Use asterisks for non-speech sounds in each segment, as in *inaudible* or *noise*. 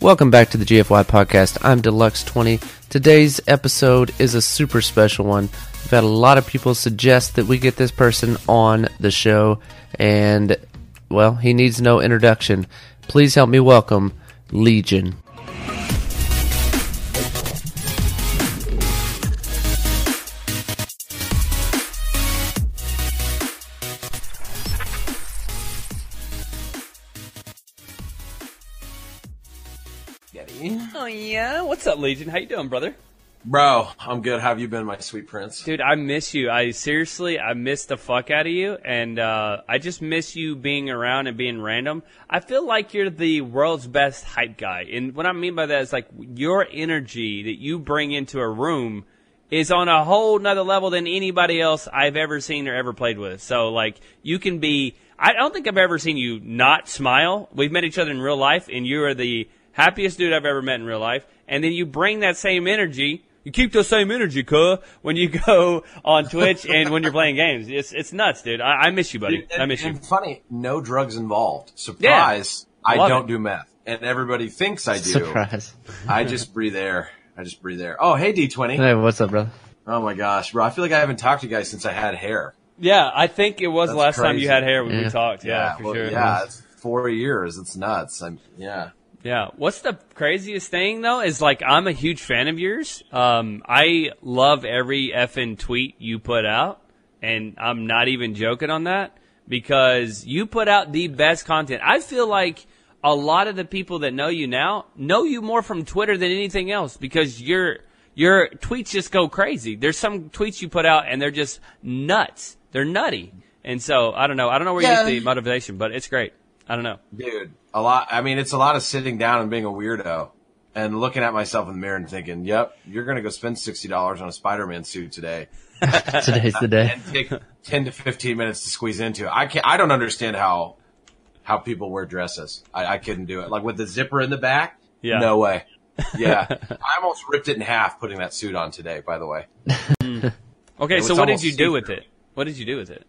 Welcome back to the GFY podcast. I'm Deluxe20. Today's episode is a super special one. We've had a lot of people suggest that we get this person on the show, and, well, he needs no introduction. Please help me welcome Legion. What's up, Legion? How you doing, brother? Bro, I'm good. How have you been, my sweet prince? Dude, I miss you. I seriously, I miss the fuck out of you, and uh, I just miss you being around and being random. I feel like you're the world's best hype guy, and what I mean by that is like your energy that you bring into a room is on a whole nother level than anybody else I've ever seen or ever played with. So like, you can be. I don't think I've ever seen you not smile. We've met each other in real life, and you are the happiest dude I've ever met in real life. And then you bring that same energy. You keep the same energy, cuh, when you *laughs* go on Twitch and when you're playing games. It's it's nuts, dude. I, I miss you, buddy. And, I miss you. and funny, no drugs involved. Surprise, I don't it. do meth. And everybody thinks I do. Surprise. I just breathe air. I just breathe air. Oh, hey, D20. Hey, what's up, brother? Oh my gosh, bro. I feel like I haven't talked to you guys since I had hair. Yeah, I think it was the That's last time you had hair when we talked. Yeah, for well, sure. Yeah, it's four years. It's nuts. I'm, yeah. Yeah. What's the craziest thing though is like I'm a huge fan of yours. Um, I love every effing tweet you put out, and I'm not even joking on that because you put out the best content. I feel like a lot of the people that know you now know you more from Twitter than anything else because your your tweets just go crazy. There's some tweets you put out and they're just nuts. They're nutty. And so I don't know. I don't know where you get the motivation, but it's great. I don't know. Dude, a lot. I mean, it's a lot of sitting down and being a weirdo and looking at myself in the mirror and thinking, yep, you're going to go spend $60 on a Spider-Man suit today. *laughs* Today's the day. and take 10 to 15 minutes to squeeze into. I can't, I don't understand how, how people wear dresses. I, I couldn't do it. Like with the zipper in the back. Yeah. No way. *laughs* Yeah. I almost ripped it in half putting that suit on today, by the way. Hmm. Okay, so what did you do with it? What did you do with it?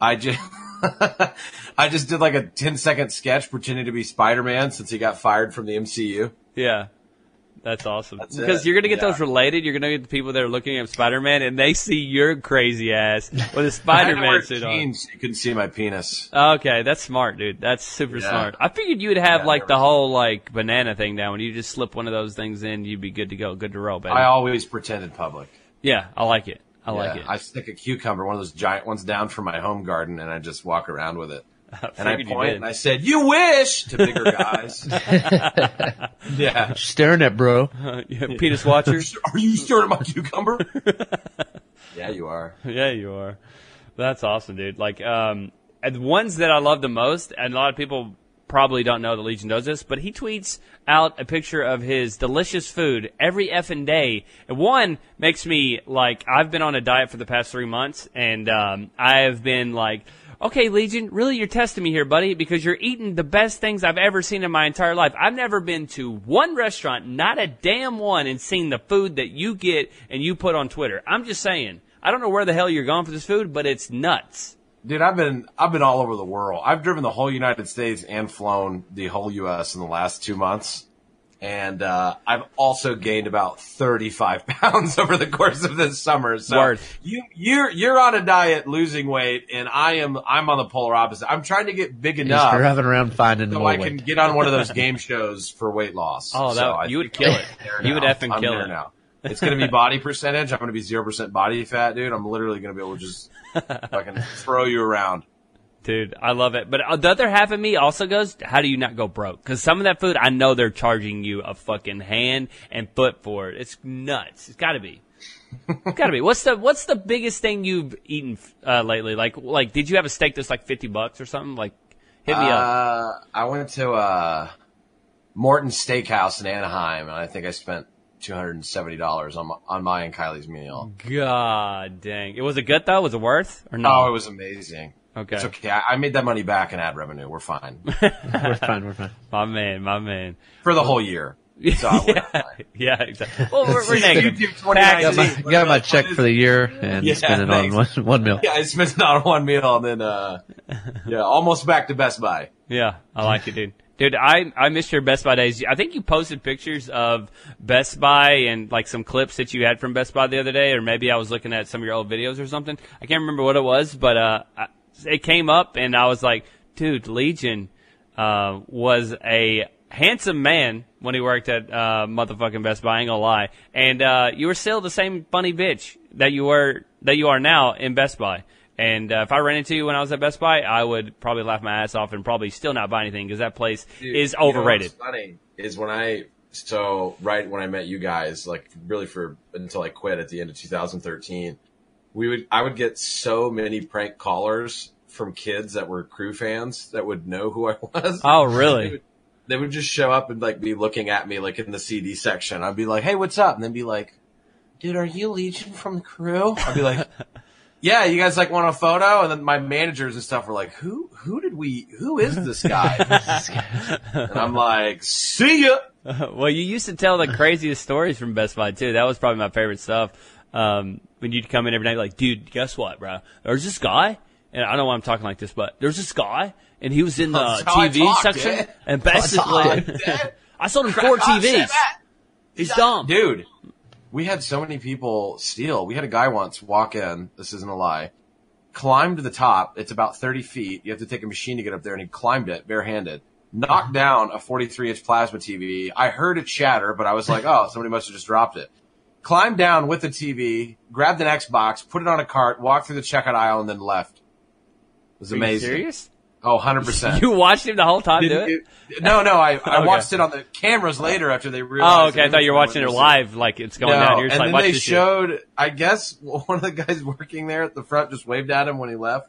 I just, *laughs* I just did like a 10 second sketch pretending to be Spider-Man since he got fired from the MCU. Yeah. That's awesome. That's because it. you're gonna get Yeah. those related. You're gonna get the people that are looking at Spider-Man and they see your crazy ass with a to Spider-Man *laughs* suit on. jeans so you couldn't see my penis. Okay, that's smart, dude. That's super Yeah. smart. I figured you would have Yeah, like the whole like banana thing down. When you just slip one of those things in, you'd be good to go, good to roll, baby. I always pretend in public. yeah, I like it. I like it. I stick a cucumber, one of those giant ones, down from my home garden, and I just walk around with it. *laughs* And I figured you point did. and I said, "You wish" to bigger guys. *laughs* *laughs* yeah. Staring at bro. Yeah, Penis watcher. Are you staring at my cucumber? yeah, you are. yeah, you are. That's awesome, dude. Like, um, and the ones that I love the most, and a lot of people probably don't know the Legion does this, but he tweets out a picture of his delicious food every effing day. And one makes me like, I've been on a diet for the past three months, and um, I have been like, okay, Legion, really, you're testing me here, buddy, because you're eating the best things I've ever seen in my entire life. I've never been to one restaurant, not a damn one, and seen the food that you get and you put on Twitter. I'm just saying. I don't know where the hell you're going for this food, but it's nuts. Dude, I've been I've been all over the world. I've driven the whole United States and flown the whole U.S. in the last two months, and uh, I've also gained about thirty five *laughs* pounds over the course of this summer. So Word. you you're you're on a diet, losing weight, and I am I'm on the polar opposite. I'm trying to get big He's enough driving around finding so more I can weight. get on one of those game *laughs* shows for weight loss. Oh, that So you would kill it. there You would now. effing I'm kill there it. now. It's gonna be body percentage. I'm gonna be zero percent body fat, dude. I'm literally gonna be able to just fucking throw you around. Dude, I love it. But uh, the other half of me also goes, how do you not go broke? Because some of that food, I know they're charging you a fucking hand and foot for it. It's nuts. It's got to be. It's got to be. What's the What's the biggest thing you've eaten uh, lately? Like, like, did you have a steak that's like fifty bucks or something? Like, hit me up. Uh, I went to uh, Morton Steakhouse in Anaheim, and I think I spent two hundred and seventy dollars on my, on my and Kylie's meal. God dang! It was it good though? Was it worth or no? Oh, it was amazing. okay. It's okay. I, I made that money back in ad revenue. We're fine *laughs* we're fine, we're fine. My man, my man. for the whole year. *laughs* So yeah, yeah, exactly. Well, we're, we're *laughs* negative. YouTube 2019. Got Taxes. my, got my check for the year and Yeah, spent it on one, one meal. Yeah, I spent it on one meal, and then uh, yeah, almost back to Best Buy. Yeah, I like it, dude. Dude, I I missed your Best Buy days. I think you posted pictures of Best Buy and like some clips that you had from Best Buy the other day, or maybe I was looking at some of your old videos or something. I can't remember what it was, but uh, it came up and I was like, dude, Legion uh, was a handsome man when he worked at uh, motherfucking Best Buy. I ain't gonna lie, and uh, you were still the same funny bitch that you were that you are now in Best Buy. And uh, if I ran into you when I was at Best Buy, I would probably laugh my ass off and probably still not buy anything because that place Dude, is you know overrated. what's funny is when I so right when I met you guys, like really for until I quit at the end of 2013, we would I would get so many prank callers from kids that were crew fans that would know who I *laughs* was. Oh, They really? would, they would just show up and like be looking at me like in the CD section. I'd be like, "Hey, what's up?" And then be like, "Dude, are you Legion from the crew?" I'd be like, *laughs* "Yeah, you guys like want a photo?" And then my managers and stuff were like, "Who? Who did we? Who is this *laughs* guy?" and I'm like, "See ya." *laughs* well, you used to tell the craziest stories from Best Buy too. That was probably my favorite stuff. Um, when you'd come in every night, like, dude, guess what, bro? There's this guy, and I don't know why I'm talking like this, but there's this guy, and he was in the *laughs* That's TV talk, section, dude. and That's how I basically. I sold him four Crack on, say TVs. He's dumb. Dude, we had so many people steal. We had a guy once walk in, this isn't a lie, climbed to the top. It's about 30 feet. You have to take a machine to get up there, and he climbed it barehanded. Knocked mm-hmm. down a 43 inch plasma TV. I heard it shatter, but I was like, oh, somebody must have just dropped it. Climbed down with the TV, grabbed an Xbox, put it on a cart, walked through the checkout aisle, and then left. It was Are you amazing. serious? Oh, 100%. *laughs* You watched him the whole time do Didn't it? no, no, I, I *laughs* Okay. watched it on the cameras later after they realized. Oh, okay. I thought you were watching it going live, like it's going no, down. You're just and like, then watch they this shit. showed. I guess *laughs* one of the guys working there at the front just waved at him when he left.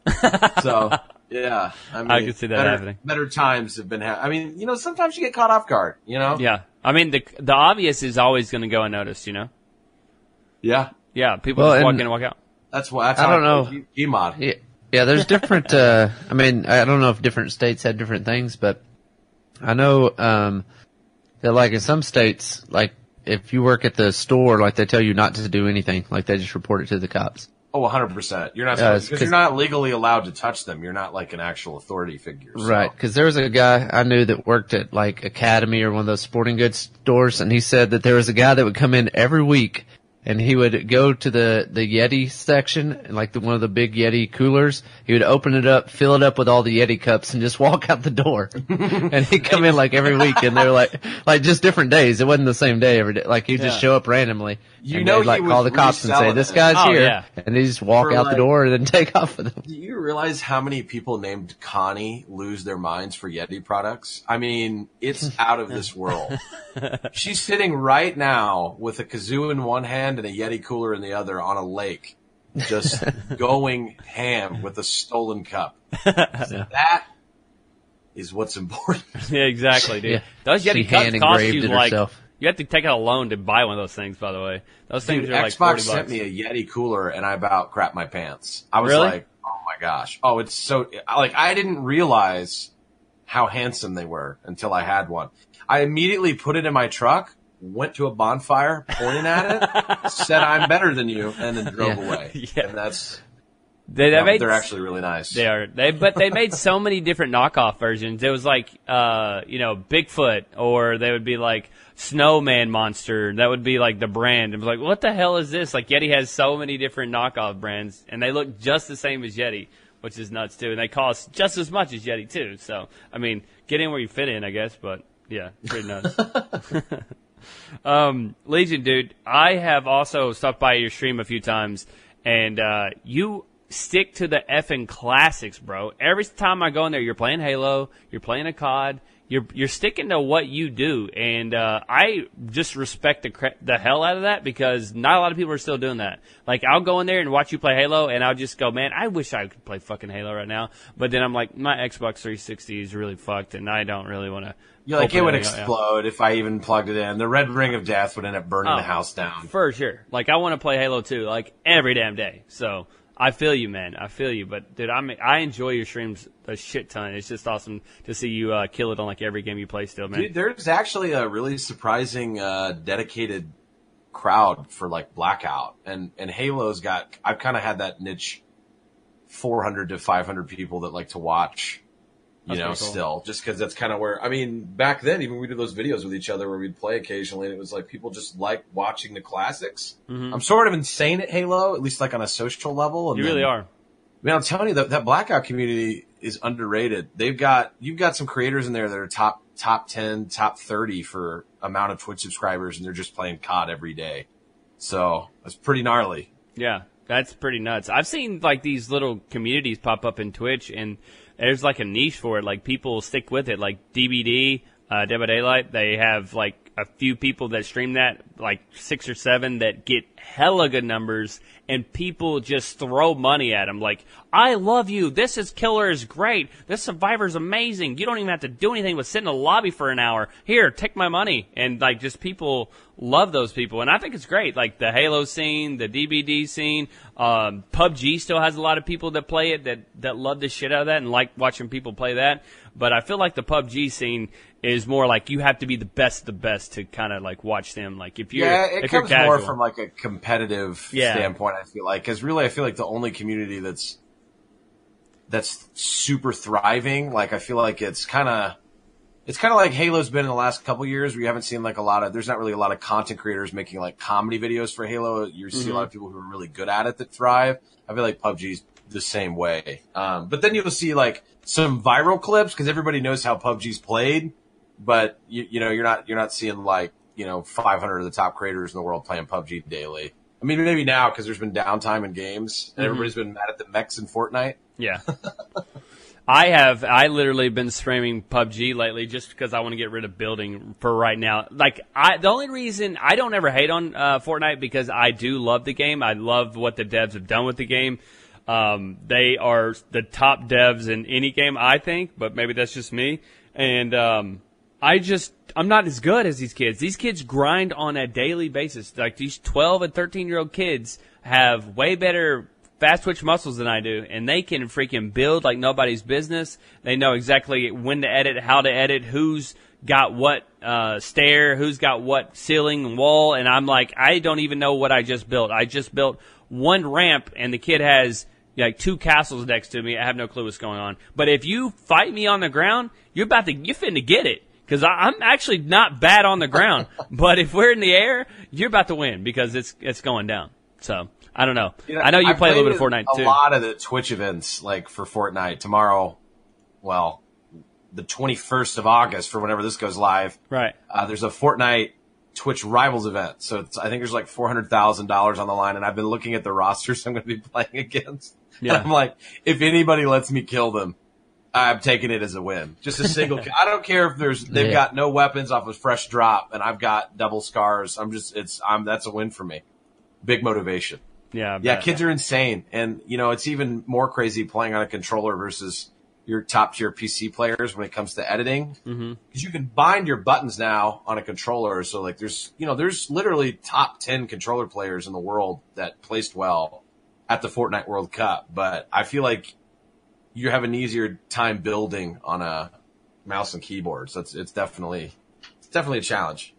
so yeah, I mean, I can see that better, happening. Better times have been. Ha- I mean, you know, sometimes you get caught off guard. You know. Yeah, I mean the the obvious is always going to go unnoticed. You know. Yeah. Yeah, people Well, just walk in and walk out. That's why. That's I don't know. play G- Gmod. Yeah, yeah. There's different. Uh, I mean, I don't know if different states had different things, but I know um, that like in some states, like if you work at the store, like they tell you not to do anything, like they just report it to the cops. Oh, 100 percent. You're not it's because 'cause- you're not legally allowed to touch them. You're not like an actual authority figure. so- Right, because there was a guy I knew that worked at like Academy or one of those sporting goods stores, and he said that there was a guy that would come in every week, and he would go to the the Yeti section, like the one of the big Yeti coolers. He would open it up, fill it up with all the Yeti cups, and just *laughs* walk out the door. *laughs* and he'd come in like every week, and they were like like just different days. It wasn't the same day every day. Like he'd just Yeah. show up randomly. You and know like call the cops and say, "This guy's Oh, here," yeah. and they just walk For, out like- the door and then take off with them. Do you realize how many people named Connie lose their minds for Yeti products? I mean, it's *laughs* out of this world. *laughs* She's sitting right now with a kazoo in one hand and a Yeti cooler in the other on a lake, just *laughs* going ham with a stolen cup. That is what's important. Yeah, exactly, dude. Yeah. Those Yeti cups hand cost engraved you it like herself. You have to take out a loan to buy one of those things. By the way, those things Dude, are like Xbox forty sent bucks. me a Yeti cooler and I about crap my pants. I was Really? like, oh my gosh. Oh, it's so, like, I didn't realize how handsome they were until I had one. I immediately put it in my truck, went to a bonfire, pointed at it, *laughs* said I'm better than you, and then drove Yeah. away. *laughs* Yeah. And that's, they, they no, made they're actually really nice. They are. They but they made so *laughs* many different knockoff versions. It was like uh, you know, Bigfoot or they would be like Snowman Monster. That would be like the brand. It was like, what the hell is this? Like Yeti has so many different knockoff brands and they look just the same as Yeti, which is nuts too. And they cost just as much as Yeti too. So I mean, get in where you fit in, I guess, but yeah, pretty nuts. *laughs* *laughs* um, Legion, dude, I have also stopped by your stream a few times, and uh, you stick to the effing classics, bro. Every time I go in there, you're playing Halo, you're playing a COD, you're you're sticking to what you do, and uh, I just respect the cra- the hell out of that because not a lot of people are still doing that. Like I'll go in there and watch you play Halo, and I'll just go, man, I wish I could play fucking Halo right now. But then I'm like, my Xbox 360 is really fucked, and I don't really want to. You're like, it would yeah. explode if I even plugged it in. The red ring of death would end up burning Oh. the house down. For sure. Like I want to play Halo 2 like every damn day. So I feel you, man. I feel you. But dude, I I enjoy your streams a shit ton. It's just awesome to see you uh, kill it on like every game you play. Still, man. Dude, there's actually a really surprising, uh, dedicated crowd for like Blackout and, and Halo's got, I've kind of had that niche 400 to 500 people that like to watch You know, cool. still just because that's kind of where I mean, back then even we did those videos with each other where we'd play occasionally, and it was like people just like watching the classics. Mhm. I'm sort of insane at Halo, at least like on a social level. And You then- really are. Man, I'm telling you that that blackout community is underrated. They've got you've got some creators in there that are top top ten, top thirty for amount of Twitch subscribers, and they're just playing COD every day. So that's pretty gnarly. Yeah, that's pretty nuts. I've seen like these little communities pop up in Twitch, and there's like a niche for it. Like people stick with it. Like DVD, uh, Dead by Daylight, they have like a few people that stream that, like six or seven that get hella good numbers, and people just throw money at them. Like, I love you. This is killer is great. This survivor's amazing. You don't even have to do anything but sit in the lobby for an hour. Here, take my money. And like, just people love those people, and I think it's great. Like the Halo scene, the DBD scene, um, PUBG still has a lot of people that play it that that love the shit out of that and like watching people play that. But I feel like the PUBG scene is more like you have to be the best of the best to kind of like watch them. Like if you're yeah, it if comes you're more from like a competitive Yeah. standpoint. I feel like because really, I feel like the only community that's that's super thriving. Like I feel like it's kind of it's kind of like Halo's been in the last couple years where you haven't seen like a lot of there's not really a lot of content creators making like comedy videos for Halo. You see a lot mm-hmm. of people who are really good at it that thrive. I feel like PUBG's the same way. Um, but then you'll see like some viral clips because everybody knows how PUBG's played, but you, you know you're not you're not seeing like you know 500 of the top creators in the world playing PUBG daily. I mean, maybe now because there's been downtime in games and everybody's been mad at the mechs in Fortnite. Yeah. *laughs* I have I literally been streaming PUBG lately just because I want to get rid of building for right now. Like I the only reason I don't ever hate on uh, Fortnite because I do love the game. I love what the devs have done with the game. Um, they are the top devs in any game, I think, but maybe that's just me. And um, I just I'm not as good as these kids. These kids grind on a daily basis. Like these 12 and 13 year old kids have way better fast twitch muscles than I do, and they can freaking build like nobody's business. They know exactly when to edit, how to edit, who's got what uh, stair, who's got what ceiling and wall, and I'm like, I don't even know what I just built. I just built one ramp, and the kid has like two castles next to me. I have no clue what's going on. But if you fight me on the ground, you're about to you're finna get it. Cause I, I'm actually not bad on the ground, *laughs* but if we're in the air, you're about to win because it's it's going down. So I don't know. You know, I know you I play a little bit of Fortnite a too. A lot of the Twitch events, like for Fortnite tomorrow. Well, the 21st of August for whenever this goes live. Right. Uh, there's a Fortnite Twitch Rivals event, so it's, I think there's like four hundred thousand dollars on the line, and I've been looking at the *laughs* rosters I'm going to be playing against. Yeah. And I'm like, if anybody lets me kill them, I'm taking it as a win. Just a single. *laughs* I don't care if there's they've Yeah. got no weapons off a fresh drop, and I've got double scars. I'm just it's I'm that's a win for me. Big motivation. Yeah. I Yeah, bet. kids are insane, and you know it's even more crazy playing on a controller versus your top tier PC players when it comes to editing. Mm-hmm. Because you can bind your buttons now on a controller, so like there's you know there's literally top ten controller players in the world that placed well at the Fortnite World Cup, but I feel like you have an easier time building on a mouse and keyboard, so it's it's definitely it's definitely a challenge.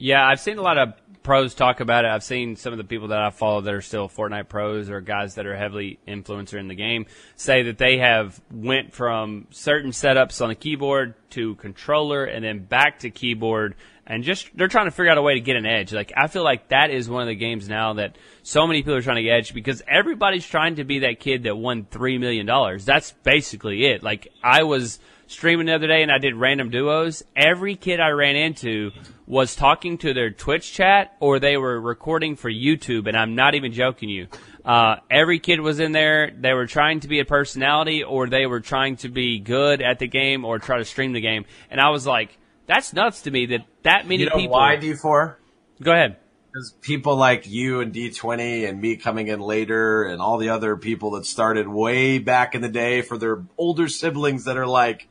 Yeah, I've seen a lot of pros talk about it. I've seen some of the people that I follow that are still Fortnite pros or guys that are heavily influencer in the game say that they have went from certain setups on the keyboard to controller and then back to keyboard and just they're trying to figure out a way to get an edge. Like I feel like that is one of the games now that so many people are trying to get edge because everybody's trying to be that kid that won 3 million dollars. That's basically it. Like I was streaming the other day and I did random duos, every kid I ran into was talking to their Twitch chat or they were recording for YouTube, and I'm not even joking you. Uh, every kid was in there. They were trying to be a personality or they were trying to be good at the game or try to stream the game. And I was like, that's nuts to me that that many You know people. why D4? Go ahead. Because people like you and D20 and me coming in later and all the other people that started way back in the day for their older siblings that are like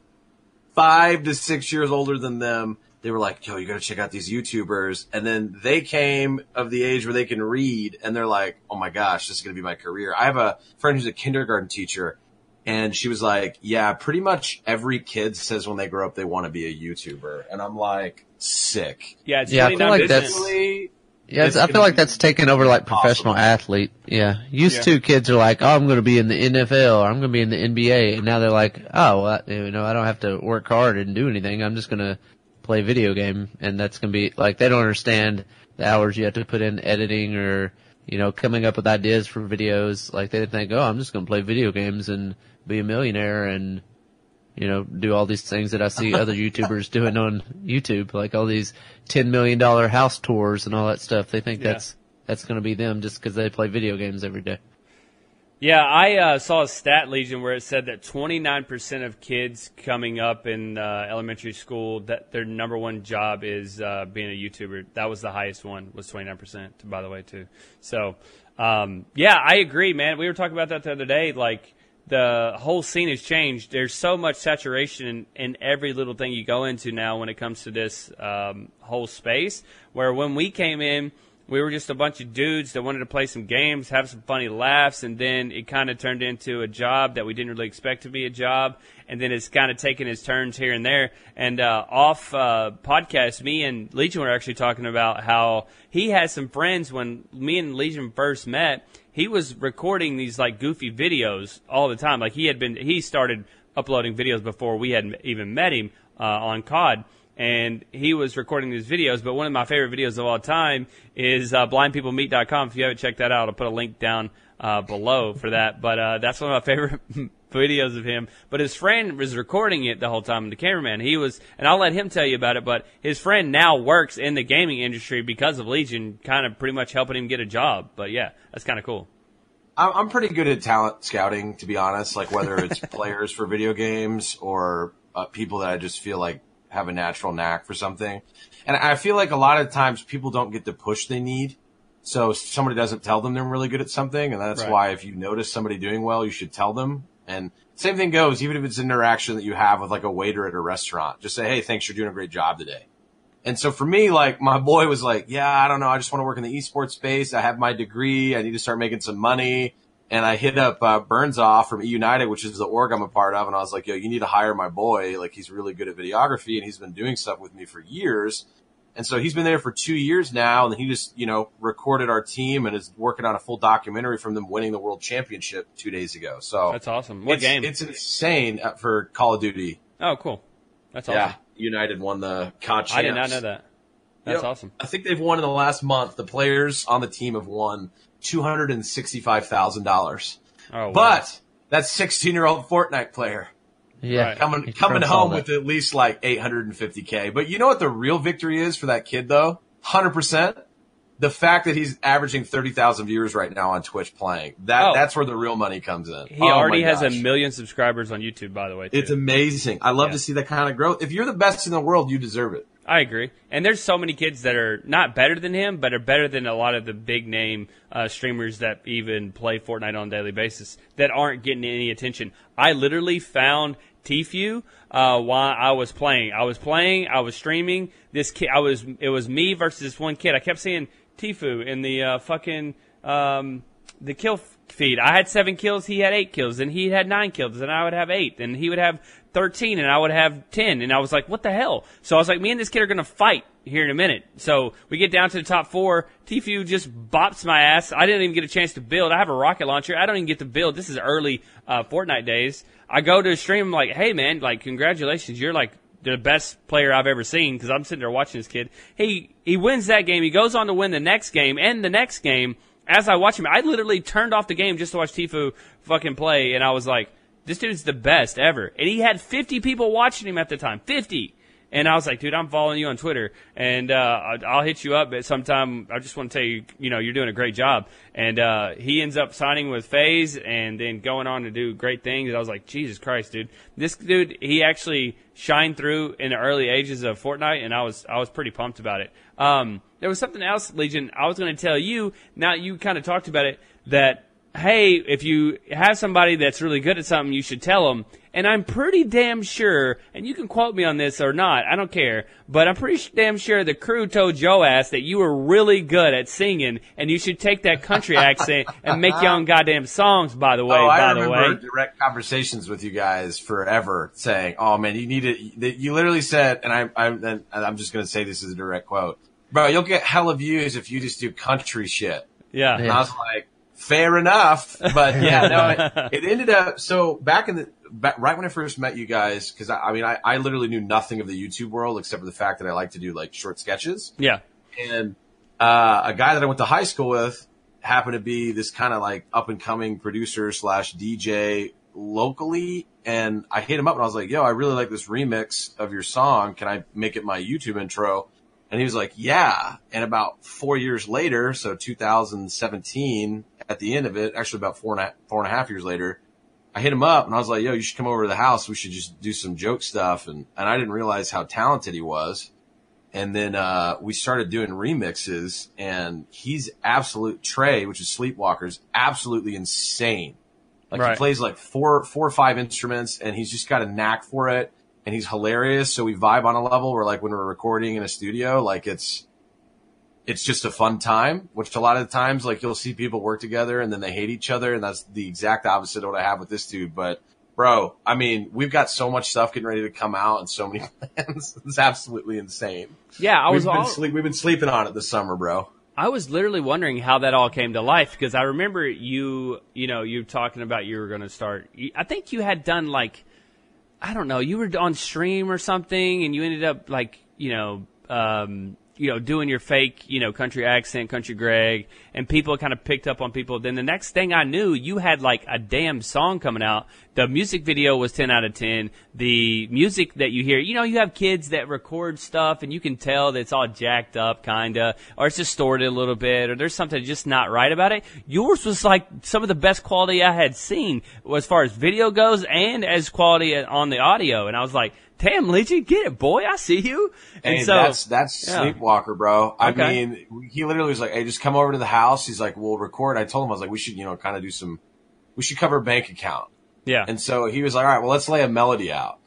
five to six years older than them, they were like, yo, you gotta check out these YouTubers. And then they came of the age where they can read and they're like, oh my gosh, this is gonna be my career. I have a friend who's a kindergarten teacher and she was like, yeah, pretty much every kid says when they grow up they want to be a YouTuber. And I'm like, sick. Yeah, it's Yeah, I feel not like that's- Literally, Yeah, It's I feel like that's taken over like professional athlete. Yeah. Used Yeah. to kids are like, oh, I'm going to be in the NFL or I'm going to be in the NBA. And now they're like, oh, well, I- you know, I don't have to work hard and do anything. I'm just going to play video game. And that's going to be like, they don't understand the hours you have to put in editing or, you know, coming up with ideas for videos. Like they think, oh, I'm just going to play video games and be a millionaire and, you know, do all these things that I see other YouTubers doing on YouTube, like all these ten million dollar house tours and all that stuff. They think Yeah. that's that's going to be them just because they play video games every day. Yeah, I uh, saw a stat legion where it said that 29% of kids coming up in uh, elementary school that their number one job is uh, being a YouTuber. That was the highest one was 29%. By the way, too. So, um, yeah, I agree, man. We were talking about that the other day. Like the whole scene has changed. There's so much saturation in, in every little thing you go into now when it comes to this um, whole space. Where when we came in we were just a bunch of dudes that wanted to play some games, have some funny laughs, and then it kind of turned into a job that we didn't really expect to be a job, and then it's kind of taken its turns here and there. And uh, off uh, podcast, me and Legion were actually talking about how he had some friends when me and Legion first met. He was recording these like goofy videos all the time. Like he had been, he started uploading videos before we had even met him uh, on COD and he was recording these videos. But one of my favorite videos of all time is uh, blindpeoplemeet.com. If you haven't checked that out, I'll put a link down uh, below for that. But uh, that's one of my *laughs* favorite videos of him. But his friend was recording it the whole time. The cameraman, he was, and I'll let him tell you about it. But his friend now works in the gaming industry because of Legion, kind of pretty much helping him get a job. But yeah, that's kind of cool. I'm I'm pretty good at talent scouting, to be honest. Like whether it's *laughs* players for video games or uh, people that I just feel like have a natural knack for something. And I feel like a lot of times people don't get the push they need. So somebody doesn't tell them they're really good at something. And that's Right. why if you notice somebody doing well, you should tell them. And same thing goes, even if it's an interaction that you have with like a waiter at a restaurant, just say, Hey, thanks. You're doing a great job today. And so for me, like my boy was like, yeah, I don't know. I just want to work in the esports space. I have my degree. I need to start making some money. And I hit up uh, Burns off from eUnited, which is the org I'm a part of. And I was like, yo, you need to hire my boy. Like he's really good at videography and he's been doing stuff with me for years. And so he's been there for two years now. And he just, you know, recorded our team and is working on a full documentary from them winning the world championship two days ago. So That's awesome. What it's, game? It's insane uh, for Call of Duty. oh, cool. That's awesome. Yeah. eUnited won the COD I did not know that. That's awesome. I think they've won in the last month. The players on the team have won two hundred and sixty-five thousand dollars. Oh, wow. But that sixteen-year-old Fortnite player Yeah, Right. coming coming home with at least like eight hundred and fifty k. But you know what the real victory is for that kid though? Hundred percent. The fact that he's averaging thirty thousand viewers right now on Twitch playing that Oh. that's where the real money comes in. He Oh already has a million subscribers on YouTube, by the way. Too. It's amazing. I love Yeah. to see that kind of growth. If you're the best in the world, you deserve it. I agree. And there's so many kids that are not better than him, but are better than a lot of the big name uh, streamers that even play Fortnite on a daily basis that aren't getting any attention. I literally found Tfue uh, while I was playing. I was playing. I was streaming. This kid. I was. It was me versus this one kid. I kept seeing Tfue in the uh, fucking um, the kill feed. I had seven kills. He had eight kills, and he had nine kills, and I would have eight, and he would have thirteen, and I would have ten, and I was like, what the hell? So I was like, me and this kid are gonna fight here in a minute. So we get down to the top four. Tfue just bops my ass. I didn't even get a chance to build. I have a rocket launcher. I don't even get to build. This is early uh, Fortnite days. I go to a stream. I'm like, hey man, like congratulations, you're like the best player I've ever seen because I'm sitting there watching this kid. He he wins that game. He goes on to win the next game and the next game. As I watch him, I literally turned off the game just to watch Tfue fucking play, and I was like, this dude's the best ever. And he had 50 people watching him at the time. 50. And I was like, dude, I'm following you on Twitter, and uh, I'll- hit you up at some time. I just want to tell you, you know, you're doing a great job. And uh, he ends up signing with FaZe, and then going on to do great things. I was like, Jesus Christ, dude, this dude, he actually shined through in the early ages of Fortnite, and I was I was pretty pumped about it. Um, there was something else, Legion. I was going to tell you. Now you kind of talked about it that hey, if you have somebody that's really good at something, you should tell them. And I'm pretty damn sure, and you can quote me on this or not, I don't care, but I'm pretty damn sure the crew told Joe ass that you were really good at singing, and you should take that country *laughs* accent and make your own goddamn songs. By the way, oh, I by the remember way, direct conversations with you guys forever saying, "Oh man, you need it." that You literally said, and I, I'm, and I'm just going to say this is a direct quote. bro, you'll get hella views if you just do country shit. Yeah. And I was like, fair enough. But yeah, no, it, *laughs* it ended up, so back in the, back, right when I first met you guys, cause I, I mean, I, I literally knew nothing of the YouTube world except for the fact that I like to do like short sketches. Yeah. And, uh, a guy that I went to high school with happened to be this kind of like up and coming producer slash DJ locally. And I hit him up and I was like, yo, I really like this remix of your song. Can I make it my YouTube intro? And he was like, yeah. And about four years later, so 2017, at the end of it, actually about four and a, four and a half years later, I hit him up and I was like, yo, you should come over to the house. We should just do some joke stuff. And, and I didn't realize how talented he was. And then, uh, we started doing remixes and he's absolute Trey, which is Sleepwalkers, absolutely insane. Like Right. he plays like four, four or five instruments and he's just got a knack for it and he's hilarious. So we vibe on a level where like when we're recording in a studio, like it's, it's just a fun time, which a lot of the times, like you'll see people work together and then they hate each other. And that's the exact opposite of what I have with this dude. But bro, I mean, we've got so much stuff getting ready to come out and so many *laughs* plans. it's absolutely insane. Yeah. I was we've, been all, sleep, we've been sleeping on it this summer, bro. I was literally wondering how that all came to life because I remember you, you know, you talking about you were going to start. I think you had done like, I don't know, you were on stream or something, and you ended up like, you know, um, you know, doing your fake, you know, country accent, country Greg, and people kind of picked up on people. Then the next thing I knew, you had like a damn song coming out. The music video was 10 out of 10. The music that you hear, you know, you have kids that record stuff and you can tell that it's all jacked up kinda, or it's distorted a little bit, or there's something just not right about it. Yours was like some of the best quality I had seen as far as video goes and as quality on the audio. And I was like, damn, Legion, get it, boy. I see you. And Hey, so, that's that's yeah. Sleepwalker, bro. I Okay. mean, he literally was like, "Hey, just come over to the house." He's like, "We'll record." I told him I was like, "We should, you know, kind of do some. We should cover a bank account." yeah. And so he was like, "All right, well, let's lay a melody out."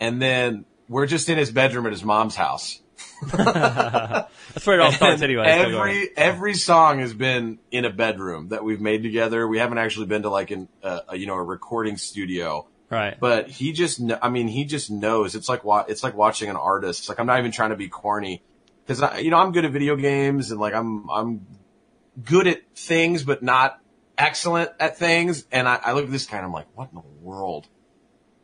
And then we're just in his bedroom at his mom's house. *laughs* That's where it all starts anyway. every every song has been in a bedroom that we've made together. We haven't actually been to like an uh, a, you know a recording studio, Right. but he just, I mean he just knows. It's like it's like watching an artist. It's like I'm not even trying to be corny because I you know I'm good at video games and like I'm I'm good at things but not excellent at things. And I, I look at this guy and I'm like, what in the world?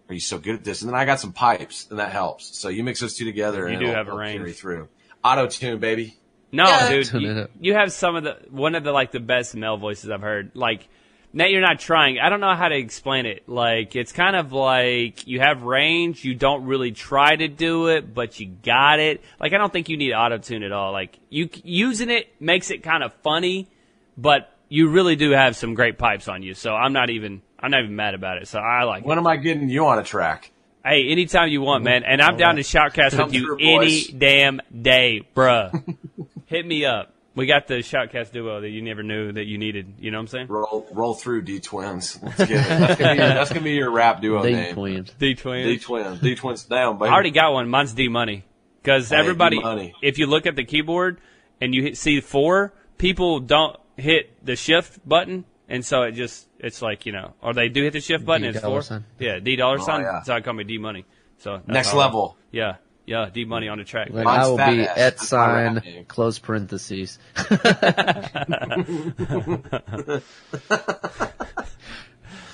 Are you so good at this? And then I got some pipes, and that helps. So you mix those two together, You and do it'll- have a range. carry through. Auto tune, baby. No, Yeah. dude, you, you have some of the one of the like the best male voices I've heard. Like, now you're not trying. I don't know how to explain it. Like, it's kind of like you have range. You don't really try to do it, but you got it. Like, I don't think you need auto tune at all. Like, you using it makes it kind of funny, but you really do have some great pipes on you. So I'm not even I'm not even mad about it. So I like it. When am I getting you on a track? Hey, anytime you want, man. And I'm down to shoutcast with you any damn day, bruh. *laughs* Hit me up. We got the shoutcast duo that you never knew that you needed. You know what I'm saying? Roll, roll through D twins. Let's get it. That's gonna be your, that's gonna be your rap duo They name. twins. D twins. D twins. twins. D twins down, baby. I already got one. Mine's D Money. Because Hey, everybody, D-Money. if you look at the keyboard and you hit, see four, people don't hit the shift button. And so it just, it's like, you know, or they do hit the shift button, D it's four. sign. Yeah, D dollar oh, sign. yeah. So I call me D Money. So Next level. Yeah, yeah, D Money on the track. Like I will be ass. at That's my rap sign close parentheses. *laughs*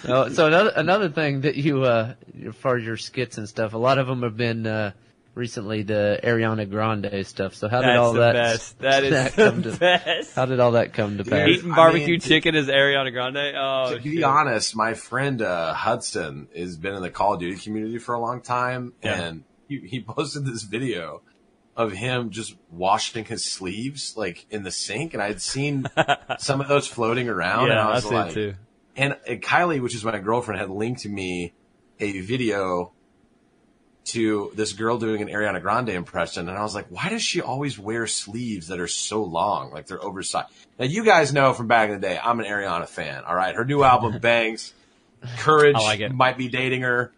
Oh, so another another thing that you uh as far as your skits and stuff, a lot of them have been uh recently the Ariana Grande stuff. So how did That's all the that best. That is that *laughs* the come to- best. how did all that come to pass? Eating I barbecue mean, to- chicken is Ariana Grande. Oh, to be shit. honest, my friend uh, Hudson has been in the Call of Duty community for a long time, Yeah. and he, he posted this video of him just washing his sleeves like in the sink, and I'd seen *laughs* some of those floating around, and yeah, I I was like, too. and, and Kylie, which is my girlfriend, had linked to me a video to this girl doing an Ariana Grande impression, and I was like, why does she always wear sleeves that are so long, like they're oversized? Now you guys know from back in the day, I'm an Ariana fan. All right, her new album *laughs* bangs. Courage I like it. might be dating her.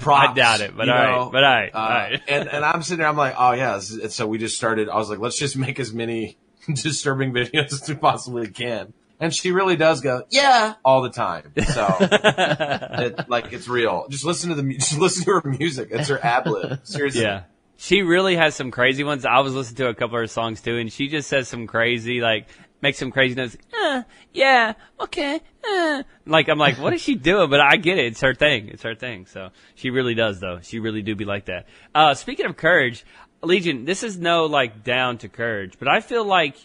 Props, *laughs* I doubt it, but all right, know? but all right, Uh, all right. and and I'm sitting there, I'm like, oh yeah. So we just started. I was like, let's just make as many *laughs* disturbing videos as we possibly can. And she really does go, yeah, all the time. So, *laughs* it, like, it's real. Just listen to the, just listen to her music. It's her ad lib. Seriously. Yeah. she really has some crazy ones. I was listening to a couple of her songs too, and she just says some crazy like makes some crazy notes. Uh, yeah, okay. Uh. Like I'm like, what is she doing? But I get it. It's her thing. It's her thing. So she really does though. She really do be like that. Uh, speaking of courage, Legion, this is no like down to courage, but I feel like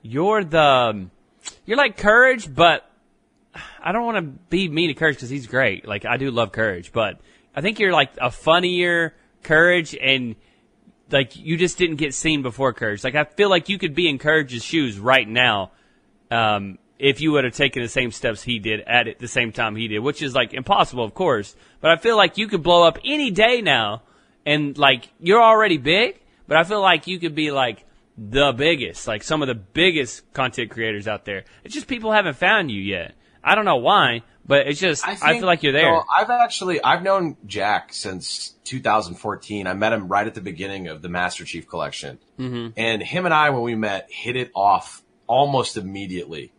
you're the you're like courage, but I don't want to be mean to courage because he's great. Like I do love courage, but I think you're like a funnier courage and like you just didn't get seen before courage. Like I feel like you could be in courage's shoes right now. Um, if you would have taken the same steps he did at it the same time he did, which is like impossible, of course. But I feel like you could blow up any day now, and like you're already big, but I feel like you could be like the biggest, like some of the biggest content creators out there. It's just people haven't found you yet. I don't know why, but it's just I, think, I feel like you're there. I've actually I've known Jack since 2014. I met him right at the beginning of the Master Chief Collection, mm-hmm. and him and I when we met hit it off almost immediately.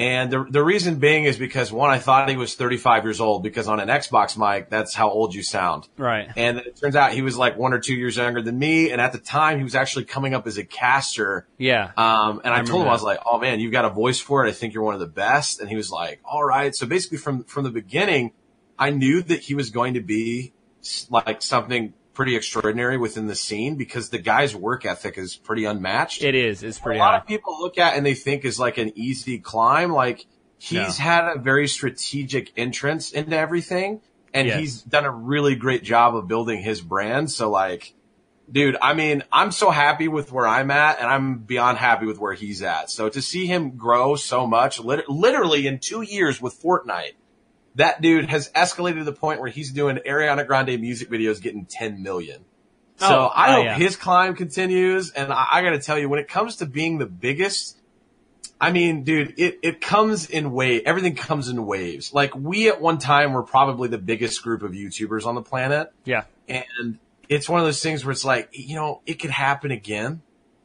And the, the reason being is because one, I thought he was 35 years old because on an Xbox mic, that's how old you sound. Right. And it turns out he was like one or two years younger than me. And at the time, he was actually coming up as a caster. Yeah. Um, and I, I told him, that. I was like, oh man, you've got a voice for it. I think you're one of the best. And he was like, all right. So basically from, from the beginning, I knew that he was going to be like something pretty extraordinary within the scene because the guy's work ethic is pretty unmatched. It is. It's pretty. A lot high. of people look at and they think is like an easy climb. Like he's had a very strategic entrance into everything, and yes. he's done a really great job of building his brand. So like. Dude, I mean, I'm so happy with where I'm at and I'm beyond happy with where he's at. So to see him grow so much, lit- literally in two years with Fortnite, that dude has escalated to the point where he's doing Ariana Grande music videos getting 10 million. Oh, so oh, I oh, hope yeah. his climb continues. And I, I got to tell you, when it comes to being the biggest, I mean, dude, it, it comes in wave. Everything comes in waves. Like we at one time were probably the biggest group of YouTubers on the planet. Yeah. And it's one of those things where it's like, you know, it could happen again.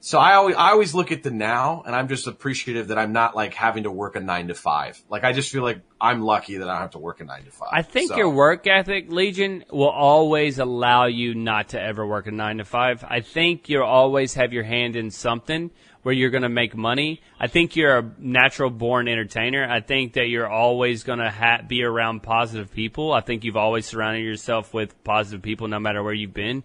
So I always, I always look at the now and I'm just appreciative that I'm not like having to work a nine to five. Like I just feel like I'm lucky that I don't have to work a nine to five. I think so. your work ethic, Legion, will always allow you not to ever work a nine to five. I think you'll always have your hand in something where you're going to make money. I think you're a natural born entertainer. I think that you're always going to ha- be around positive people. I think you've always surrounded yourself with positive people no matter where you've been.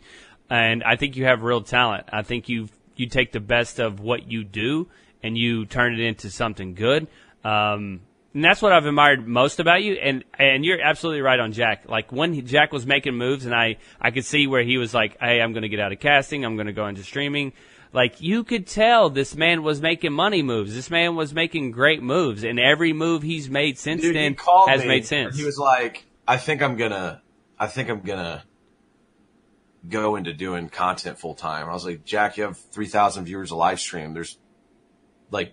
And I think you have real talent. I think you've you take the best of what you do and you turn it into something good. Um, and that's what I've admired most about you. And and you're absolutely right on Jack. Like when he, Jack was making moves, and I I could see where he was like, "Hey, I'm going to get out of casting. I'm going to go into streaming." Like you could tell this man was making money moves. This man was making great moves, and every move he's made since Dude, then has made sense. He was like, "I think I'm gonna, I think I'm gonna go into doing content full time. I was like, Jack, you have 3,000 viewers a live stream. There's like,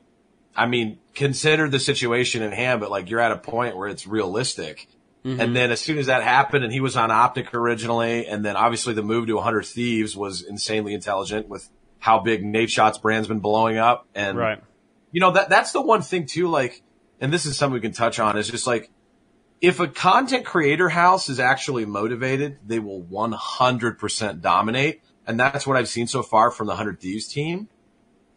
I mean, consider the situation in hand, but like you're at a point where it's realistic. Mm-hmm. And then as soon as that happened and he was on Optic originally, and then obviously the move to 100 Thieves was insanely intelligent with how big Nadeshot's brand's been blowing up. And, right. you know, that, that's the one thing too, like, and this is something we can touch on is just like, if a content creator house is actually motivated, they will 100% dominate. And that's what I've seen so far from the 100 Thieves team.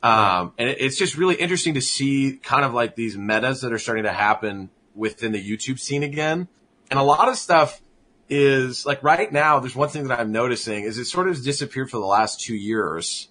Um, and it's just really interesting to see kind of like these metas that are starting to happen within the YouTube scene again. And a lot of stuff is like right now, there's one thing that I'm noticing is it sort of disappeared for the last two years.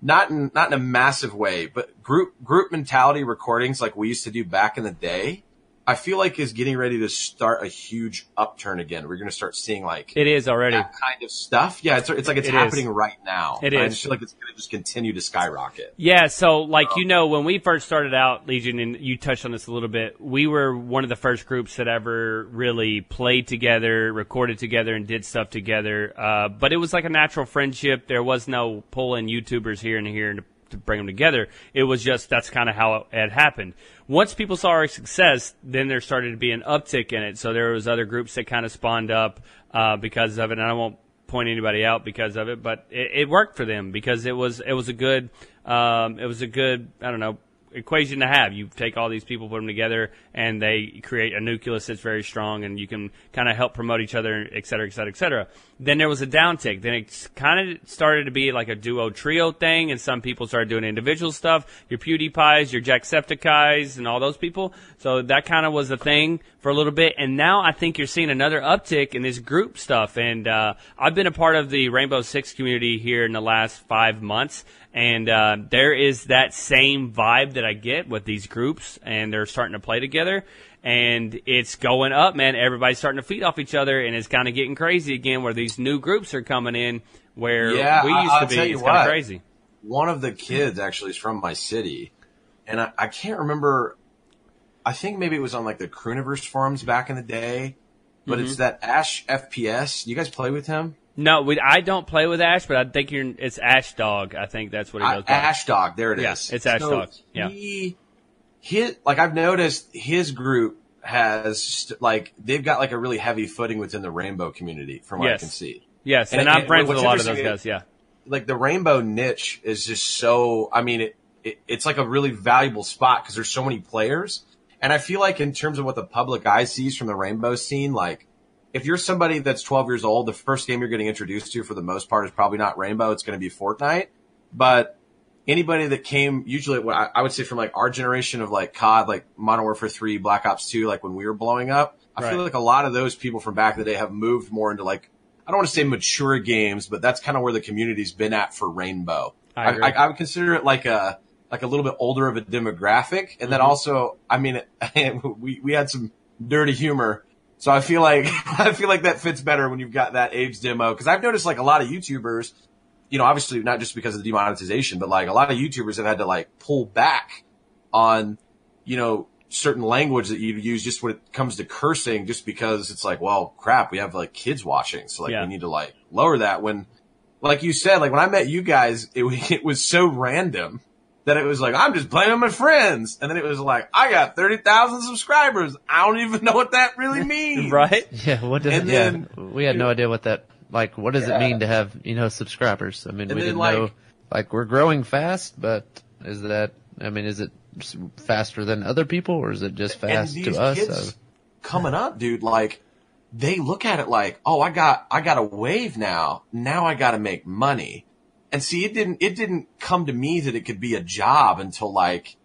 Not in, not in a massive way, but group, group mentality recordings like we used to do back in the day I feel like is getting ready to start a huge upturn again. We're going to start seeing like it is already that kind of stuff. Yeah, it's it's like it's it happening is. right now. It is. I just feel like it's going to just continue to skyrocket. Yeah. So like you know when we first started out Legion and you touched on this a little bit, we were one of the first groups that ever really played together, recorded together, and did stuff together. Uh, but it was like a natural friendship. There was no pulling YouTubers here and here to, to bring them together. It was just that's kind of how it had happened once people saw our success, then there started to be an uptick in it. So there was other groups that kind of spawned up uh, because of it, and I won't point anybody out because of it, but it, it worked for them because it was it was a good um, it was a good I don't know equation to have. You take all these people, put them together, and they create a nucleus that's very strong, and you can kind of help promote each other, et cetera, et cetera, et cetera. Then there was a downtick. Then it kind of started to be like a duo trio thing, and some people started doing individual stuff. Your PewDiePies, your Jacksepticeye's, and all those people. So that kind of was the thing for a little bit, and now I think you're seeing another uptick in this group stuff. And uh, I've been a part of the Rainbow Six community here in the last five months, and uh, there is that same vibe that I get with these groups, and they're starting to play together. And it's going up, man. Everybody's starting to feed off each other, and it's kind of getting crazy again. Where these new groups are coming in, where Yeah, we I- used I'll to tell be. you It's kind of crazy. one of the kids actually is from my city, and I, I can't remember. I think maybe it was on like the Crooniverse forums back in the day, but Mm-hmm. it's that Ash FPS. You guys play with him? No, we, I don't play with Ash, but I think you're. It's Ash Dog. I think that's what he goes by. Ash Dog. There it is. Yeah, it's Ash Dog. Yeah. He, his, like I've noticed his group has st- like they've got like a really heavy footing within the Rainbow community, from what I can see. Yes, and, And- I'm and friends with what's a lot of those interesting guys. Yeah. like the rainbow niche is just so i mean it, it it's like a really valuable spot because there's so many players and i feel like in terms of what the public eye sees from the rainbow scene like if you're somebody that's 12 years old the first game you're getting introduced to for the most part is probably not rainbow it's going to be fortnite but anybody that came usually what I, I would say from like our generation of like cod like modern warfare 3 black ops 2 like when we were blowing up i feel like a lot of those people from back in the day have moved more into like I don't want to say mature games, but that's kind of where the community's been at for Rainbow. I. I, I, would consider it like a like a little bit older of a demographic, and Mm-hmm. then also, I mean, *laughs* we we had some dirty humor, so I feel like *laughs* I feel like that fits better when you've got that age demo. Because I've noticed like a lot of YouTubers, you know, obviously not just because of the demonetization, but like a lot of YouTubers have had to like pull back on, you know, certain language that you use just when it comes to cursing, just because it's like, well, crap, we have like kids watching, so like Yeah. we need to like lower that. When, like you said, like when I met you guys, it, *laughs* it was so random that it was like I'm just playing with my friends, and then it was like I got thirty thousand subscribers. I don't even *laughs* know what that really *laughs* means, Right. Yeah, what does And yeah? then- we had no idea what that like. What does it mean to have you know subscribers? I mean, And we then, didn't like- know. Like we're growing fast, but is that? I mean, is it faster than other people, or is it just and fast these to us? So- uh, coming up, dude, like they look at it like, oh, I got, I got a wave now. Now I got to make money. And see, it didn't, it didn't come to me that it could be a job until like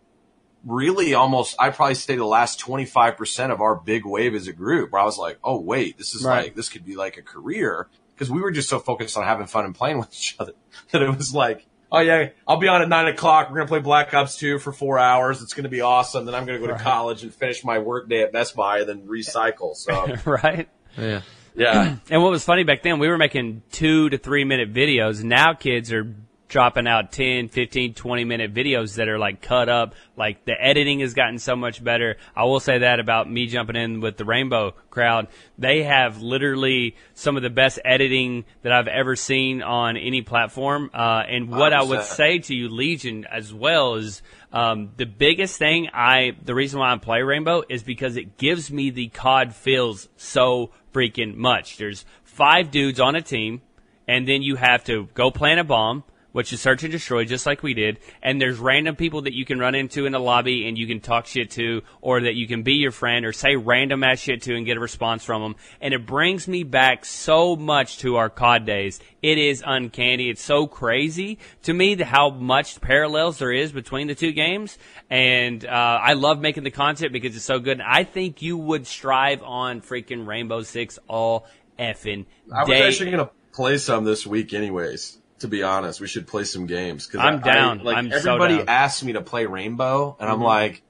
really almost, I probably stayed the last 25% of our big wave as a group where I was like, oh, wait, this is Right. like, this could be like a career. Cause we were just so focused on having fun and playing *laughs* with each other that it was like, oh yeah, I'll be on at nine o'clock. We're going to play Black Ops 2 for four hours. It's going to be awesome. Then I'm going to go to college and finish my work day at Best Buy and then recycle. So *laughs* right. yeah, yeah. *clears throat* And what was funny back then, we were making two to three minute videos. Now kids are dropping out 10, 15, 20 minute videos that are like cut up. Like the editing has gotten so much better. I will say that about me jumping in with the Rainbow crowd. They have literally some of the best editing that I've ever seen on any platform. Uh, and what I would 100%. say to you, Legion, as well, is um, the biggest thing I, the reason why I play Rainbow is because it gives me the COD feels so freaking much. There's five dudes on a team, and then you have to go plant a bomb, which is search and destroy, just like we did. And there's random people that you can run into in the lobby and you can talk shit to, or that you can be your friend, or say random ass shit to and get a response from them. And it brings me back so much to our COD days. It is uncanny. It's so crazy to me the, how much parallels there is between the two games. And uh, I love making the content because it's so good. And I think you would strive on freaking Rainbow Six all effing I was day. actually to play some this week anyways. To be honest, we should play some games. Cause I'm I- I- down. like I'm so everybody down. asks me to play Rainbow and I'm Mhm. like,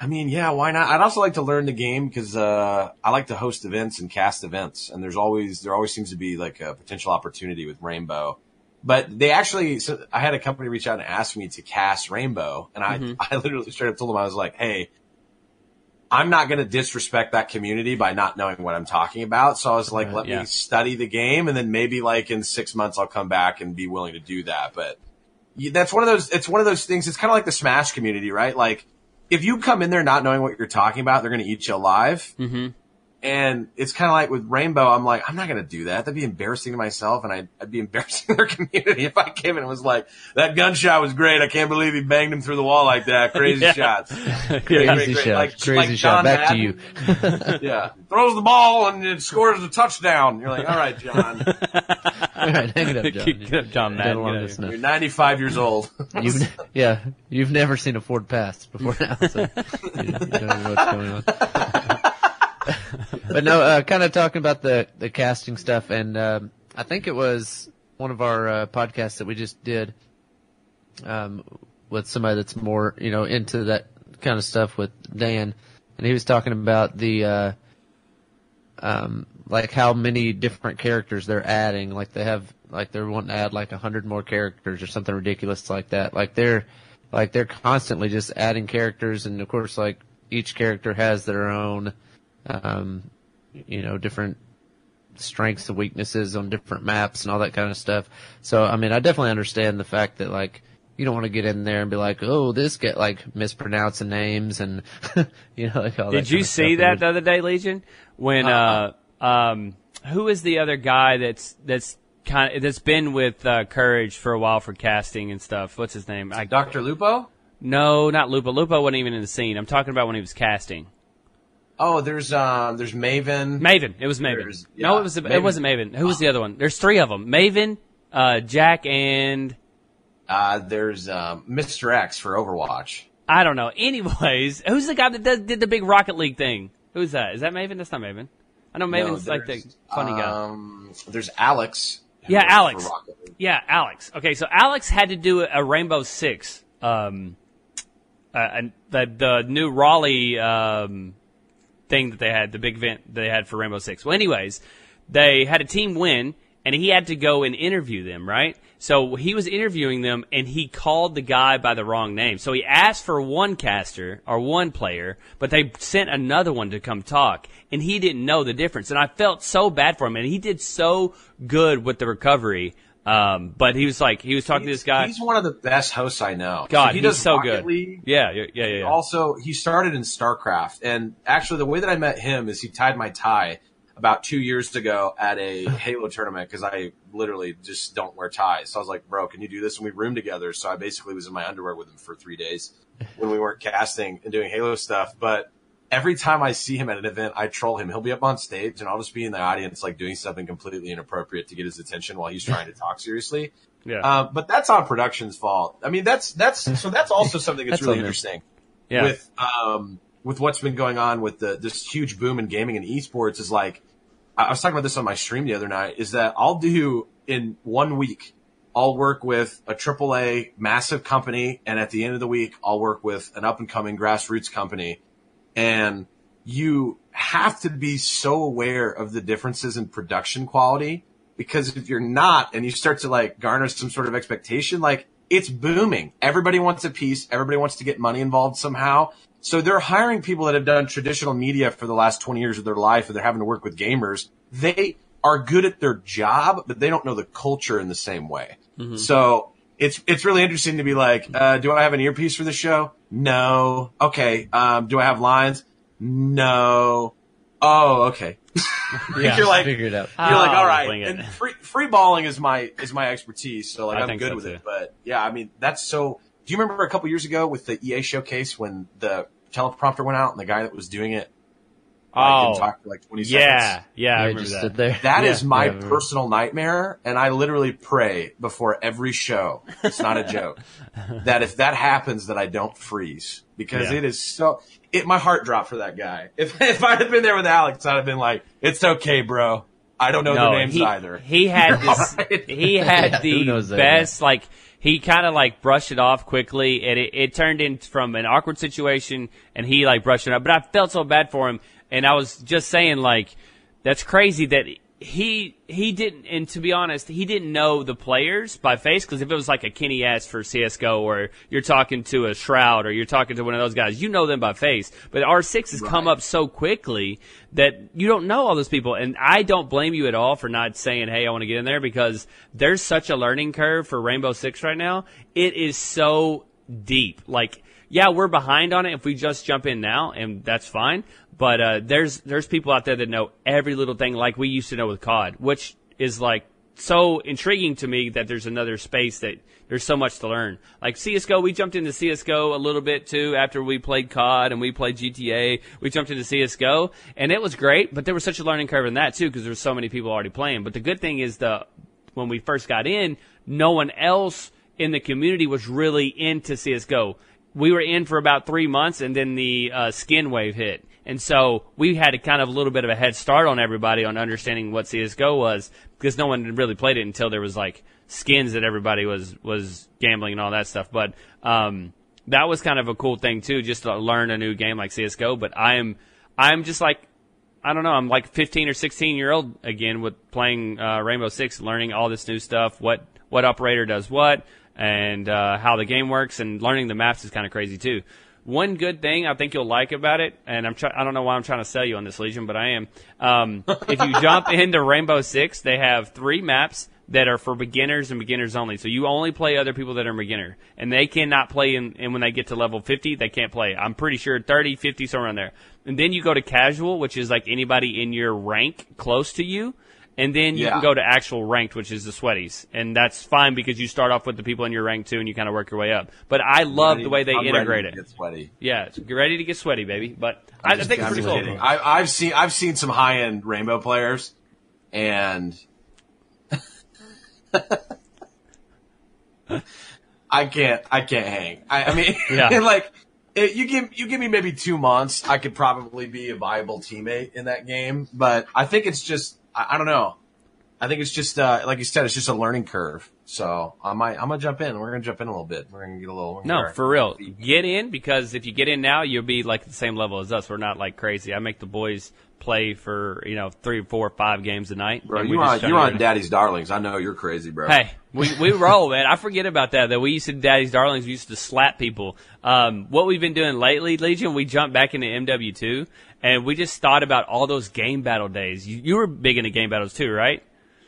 I mean, yeah, why not? I'd also like to learn the game because, uh, I like to host events and cast events and there's always, there always seems to be like a potential opportunity with Rainbow. But they actually, so I had a company reach out and ask me to cast Rainbow and I, Mhm. *laughs* I literally straight up told them, I was like, Hey, I'm not going to disrespect that community by not knowing what I'm talking about. So I was like, Right, let yeah. me study the game and then maybe like in six months I'll come back and be willing to do that. But that's one of those, it's one of those things. It's kind of like the Smash community, right? Like if you come in there not knowing what you're talking about, they're going to eat you alive. Mhm. And it's kind of like with Rainbow, I'm like, I'm not going to do that. That'd be embarrassing to myself and I'd, I'd be embarrassing *laughs* their community if I came in and was like, that gunshot was great. I can't believe he banged him through the wall like that. Crazy Yeah. shots. *laughs* Crazy great, great. shot. Like- Crazy like shot. John Back to you. *laughs* Yeah. Throws the ball and it scores a touchdown. You're like, all right, John, All right, hang it up, John. Get up, John Madden. Get out this of here. now. you're 95 years old. You've, yeah, you've never seen a Ford pass before now, so you, you don't know what's going on. *laughs* but no, uh, kind of talking about the the casting stuff, and um, I think it was one of our uh, podcasts that we just did um, with somebody that's more you know into that kind of stuff with Dan, and he was talking about the uh, um, like how many different characters they're adding. Like they have, like they're wanting to add like a hundred more characters or something ridiculous like that. Like they're, like they're constantly just adding characters, and of course, like each character has their own, um, you know, different strengths and weaknesses on different maps and all that kind of stuff. So, I mean, I definitely understand the fact that like you don't want to get in there and be like, oh, this get like mispronouncing names and *laughs* you know, like all that Did you kind of see stuff. that the other day, Legion? When uh, um, who is the other guy that's that's kind of that's been with uh, Courage for a while for casting and stuff? What's his name? I, Dr. Lupo? no, not Lupo. Lupo wasn't even in the scene. I'm talking about when he was casting. Oh, there's, um, there's Maven. Maven. It was Maven. There's- No, it was it wasn't Maven. Who was the other one? There's three of them. Maven, uh, Jack, and Uh, there's, um, Mr. X for Overwatch. I don't know. *laughs* Anyways, who's the guy that did, did the big Rocket League thing? Who's that? Is that Maven? That's not Maven. I know Maven's No, like the funny guy. Um, there's Alex. Yeah, Alex. for Rocket League. Yeah, Alex. Okay, so Alex had to do a Rainbow Six, um, uh, and the the new Raleigh um, thing that they had, the big event they had for Rainbow Six. Well, anyways, they had a team win, and he had to go and interview them, right? So he was interviewing them, and he called the guy by the wrong name. So he asked for one caster or one player, but they sent another one to come talk, and he didn't know the difference. And I felt so bad for him, and he did so good with the recovery. Um, but he was like, he was talking to this guy. He's one of the best hosts I know. God, he he's does so Rocket good. League. Yeah, yeah, yeah, yeah. yeah. Also, he started in StarCraft, and actually, the way that I met him is he tied my tie about two years ago at a *laughs* Halo tournament because I literally just don't wear ties. So I was like, "Bro, can you do this?" And we roomed together. So I basically was in my underwear with him for three days when we weren't casting and doing Halo stuff. But every time I see him at an event, I troll him. He'll be up on stage, and I'll just be in the audience, like doing something completely inappropriate to get his attention while he's trying to talk seriously. yeah. Um, but that's on production's fault. I mean, that's that's so that's also something that's, That's really interesting yeah. with um with what's been going on with the this huge boom in gaming and esports is like I I was talking about this on my stream the other night is that I'll do in one week I'll work with a AAA massive company and at the end of the week I'll work with an up and coming grassroots company and you have to be so aware of the differences in production quality because if you're not and you start to like garner some sort of expectation, like it's booming. Everybody wants a piece. Everybody wants to get money involved somehow. So they're hiring people that have done traditional media for the last 20 years of their life and they're having to work with gamers. They are good at their job, but they don't know the culture in the same way. Mm-hmm. So it's, it's really interesting to be like, uh, do I have an earpiece for the show? No. Okay. Um, do I have lines? No. Oh, okay. *laughs* Yeah. You're like, Figure it out. you're like, Oh, all right. And free free balling is my is my expertise, so like I I'm good so, with too. it. But yeah, I mean that's so. Do you remember a couple years ago with the EA showcase when the teleprompter went out and the guy that was doing it like, Oh. didn't talk for like 20 yeah, seconds? yeah, I Yeah, remember just that. there. That is Yeah. my Yeah, personal nightmare, and I literally pray before every show. It's not a *laughs* joke. that if that happens, that I don't freeze because Yeah. it is so. It my heart dropped for that guy. If *laughs* if I had been there with Alex, I'd have been like, "It's okay, bro. I don't know no, their names he, either." He had *laughs* this. Alright. He had Yeah, the knows that, best. Like he kind of like brushed it off quickly, and it, it turned in from an awkward situation, and he like brushed it up. But I felt so bad for him, and I was just saying like, that's crazy that he he didn't. And to be honest, he didn't know the players by face because if it was like a Kenny S for CS:GO, or you're talking to a Shroud, or you're talking to one of those guys, you know them by face. But R6 has come up so quickly that you don't know all those people. And I don't blame you at all for not saying, hey, I want to get in there because there's such a learning curve for Rainbow Six right now. It is so deep. Like, yeah, we're behind on it if we just jump in now, and that's fine. But uh, there's there's people out there that know every little thing like we used to know with COD, which is like so intriguing to me that there's another space that there's so much to learn. Like CS:GO, we jumped into CS:GO a little bit too after we played COD and we played GTA. We jumped into CS:GO and it was great, but there was such a learning curve in that too because there were so many people already playing. But the good thing is the when we first got in, no one else in the community was really into CS:GO. We were in for about three months, and then the uh, skin wave hit, and so we had a kind of a little bit of a head start on everybody on understanding what CS:GO was because no one really played it until there was like skins that everybody was was gambling and all that stuff. But um, that was kind of a cool thing too, just to learn a new game like CS:GO. But I'm I'm just like I don't know. I'm like 15 or 16 year old again with playing uh, Rainbow Six, learning all this new stuff. What what operator does what, and uh, how the game works, and learning the maps is kind of crazy too. One good thing I think you'll like about it, and I'm try- I don't know why I'm trying to sell you on this Legion, but I am. Um, *laughs* if you jump into Rainbow Six, they have three maps that are for beginners and beginners only. So you only play other people that are beginner, and they cannot play. In, and when they get to level 50, they can't play. I'm pretty sure 30, 50, somewhere around there. And then you go to casual, which is like anybody in your rank close to you. And then you Yeah. can go to actual ranked, which is the sweaties. And that's fine because you start off with the people in your rank too and you kind of work your way up. But I love the way they I'm ready integrate to it. Get sweaty. Yeah, it's get ready to get sweaty, baby. But I, I just- think it's I'm pretty cool. I, I've seen I've seen some high end rainbow players, and *laughs* I can't I can't hang. I, I mean, *laughs* Yeah. *laughs* like it, you give you give me maybe two months, I could probably be a viable teammate in that game. But I think it's just I, I don't know. I think it's just uh, like you said, it's just a learning curve. So I might I'm gonna jump in. We're gonna jump in a little bit. We're gonna get a little. No, get our- for real. Get in because if you get in now, you'll be like the same level as us. We're not like crazy. I make the boys play for you know three, four, five games a night. Bro, you on you're on get- Daddy's Darlings. I know you're crazy, bro. Hey, we, *laughs* we roll, man. I forget about that. That we used to Daddy's Darlings. We used to slap people. Um, what we've been doing lately, Legion, we jumped back into MW2, and we just thought about all those game battle days. You, you were big into game battles too, right?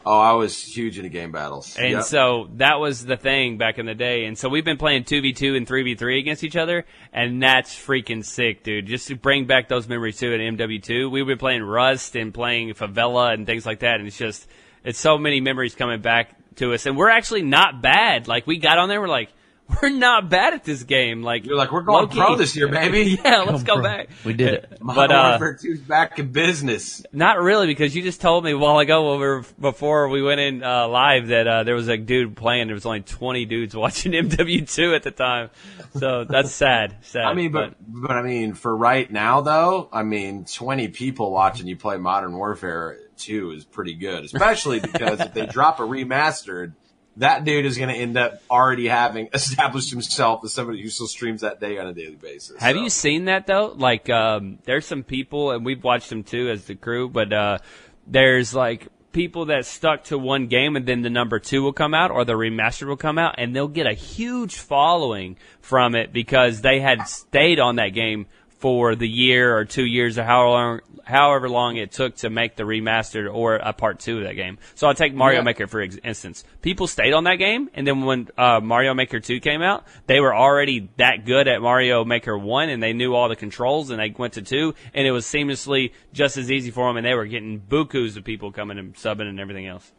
Oh, I was huge into game battles. And Yep. so that was the thing back in the day. And so we've been playing 2v2 and 3v3 against each other. And that's freaking sick, dude. Just to bring back those memories too at MW2. We've been playing Rust and playing Favela and things like that. And it's just, it's so many memories coming back to us. And we're actually not bad. Like we got on there, we're like, *laughs* we're not bad at this game. Like You're like, we're going low-key. pro this year, baby. *laughs* yeah, let's go Bro, back. We did it. But, uh, Warfare 2's back in business. Not really, because you just told me a while ago when we were, before we went in uh, live that uh, there was a dude playing. There was only 20 dudes *laughs* watching MW2 at the time. So that's sad. Sad. I mean, but, but I mean, for right now though, I mean, 20 people watching you play Modern Warfare 2 is pretty good, especially because if they drop a remastered, that dude is going to end up already having *laughs* established himself as somebody who still streams that day on a daily basis. Have So- you seen that though? Like, um, there's some people, and we've watched them too as the crew, but uh, there's like people that stuck to one game, and then the number two will come out, or the remastered will come out, and they'll get a huge following from it because they had stayed on that game for the year or two years or however long, however long it took to make the remastered or a part two of that game. So I'll take Mario Yeah. Maker for ex- instance. People stayed on that game, and then when uh, Mario Maker 2 came out, they were already that good at Mario Maker 1, and they knew all the controls, and they went to 2, and it was seamlessly just as easy for them, and they were getting bukus of people coming and subbing and everything else.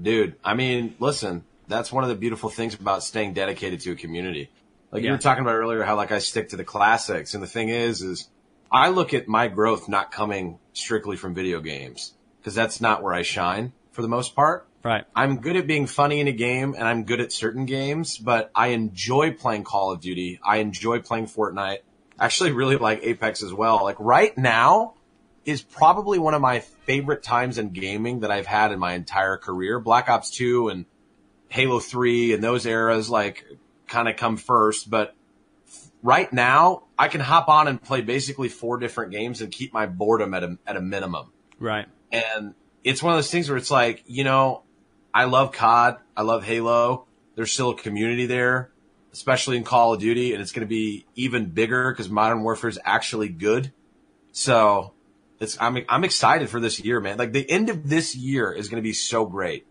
Dude, I mean, listen, that's one of the beautiful things about staying dedicated to a community. Like you were talking about earlier, how like I stick to the classics. And the thing is, is I look at my growth not coming strictly from video games because that's not where I shine for the most part. Right. I'm good at being funny in a game and I'm good at certain games, but I enjoy playing Call of Duty. I enjoy playing Fortnite. Actually really like Apex as well. Like right now is probably one of my favorite times in gaming that I've had in my entire career. Black Ops 2 and Halo 3 and those eras like kind of come first, but right now I can hop on and play basically four different games and keep my boredom at a, at a minimum. Right. And it's one of those things where it's like, you know, I love COD. I love Halo. There's still a community there, especially in Call of Duty, and it's going to be even bigger because Modern Warfare is actually good. So it's, I'm, I'm excited for this year, man. Like the end of this year is going to be so great.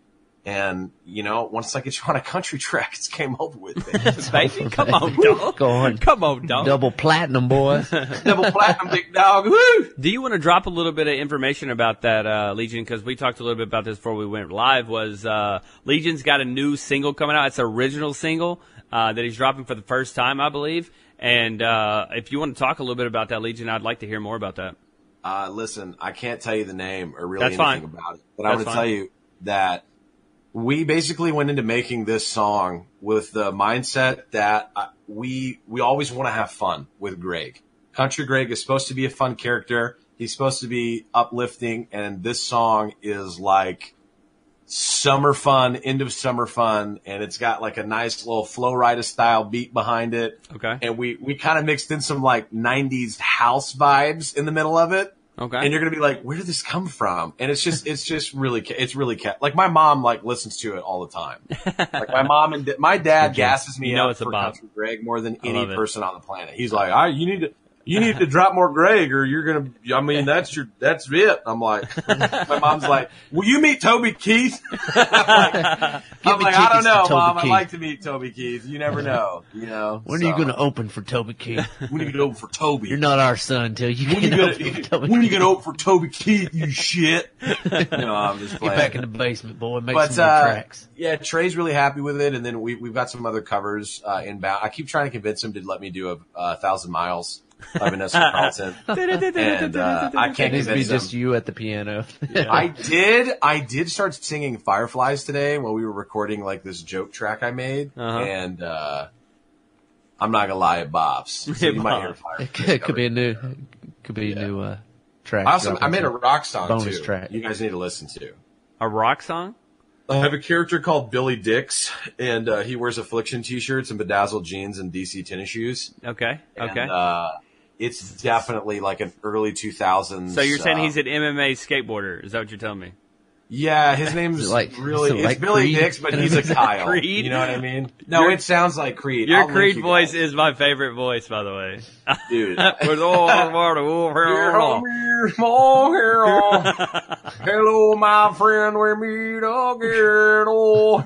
And you know, once I get you on a country *laughs* track, it's game over with. baby. *laughs* Baby, come on, dog. Go on. Come on, dog. Double platinum, boy. *laughs* Double platinum, big dog. Woo! Do you want to drop a little bit of information about that, uh, Legion? Because we talked a little bit about this before we went live. Was uh, Legion's got a new single coming out? It's an original single uh, that he's dropping for the first time, I believe. And uh, if you want to talk a little bit about that, Legion, I'd like to hear more about that. Uh, listen, I can't tell you the name or really That's anything fine. about it, but I'm That's going to tell you that we basically went into making this song with the mindset that uh, we we always want to have fun with Greg. Country Greg is supposed to be a fun character. He's supposed to be uplifting, and this song is like summer fun, end of summer fun, and it's got like a nice little Flo Rida style beat behind it. Okay. And we we kind of mixed in some like '90s house vibes in the middle of it Okay. and you're gonna be like, where did this come from? And it's just, it's just really, it's really ca- like my mom like listens to it all the time. *laughs* Like my mom and da- my dad gasses me You know up it's for. Country Greg more than any person on the planet. He's like, I, you need to. You need to drop more Greg, or you're gonna. I mean, *laughs* that's your. That's it. I'm like, my mom's like, "Will you meet Toby Keith?" *laughs* I'm like, I'm like, I don't know, Toby mom. I'd like to meet Toby Keith. You never know. You know. When are you going to open for Toby Keith? *laughs* When are you gonna open for Toby? You're not our son until you When you get gonna, open for Toby when you Keith. gonna open for Toby Keith, you shit? no, I'm just Get back in the basement, boy. Make but some more uh, tracks. yeah, Trey's really happy with it, and then we we've got some other covers uh, inbound. I keep trying to convince him to let me do a, a thousand miles by Vanessa Carlton, and uh, I can't needs to be convince him. just you at the piano. I did. I did start singing Fireflies today while we were recording like this joke track I made, Uh-huh. and uh, I'm not gonna lie, it bops. So It you might hear bops. Fireflies it could, it could cover. be a new, could be a new uh, track. I also I made a rock song bonus too. track. You guys need to listen to. a rock song? I have a character called Billy Dix, and uh, he wears affliction t-shirts and bedazzled jeans and DC tennis shoes. Okay. Okay. And, uh, it's definitely like an early 2000s. so you're saying uh, he's an MMA skateboarder? Is that what you're telling me? Yeah, his name's it like- really is it it's like Billy Creed? Dix, but he's a Kyle. Creed? You know what I mean? *laughs* No, Your- it sounds like Creed. Your I'll Creed you voice guys. is my favorite voice, by the way. dude. *laughs* With all our Hello, my friend. We meet *laughs* again. Oh,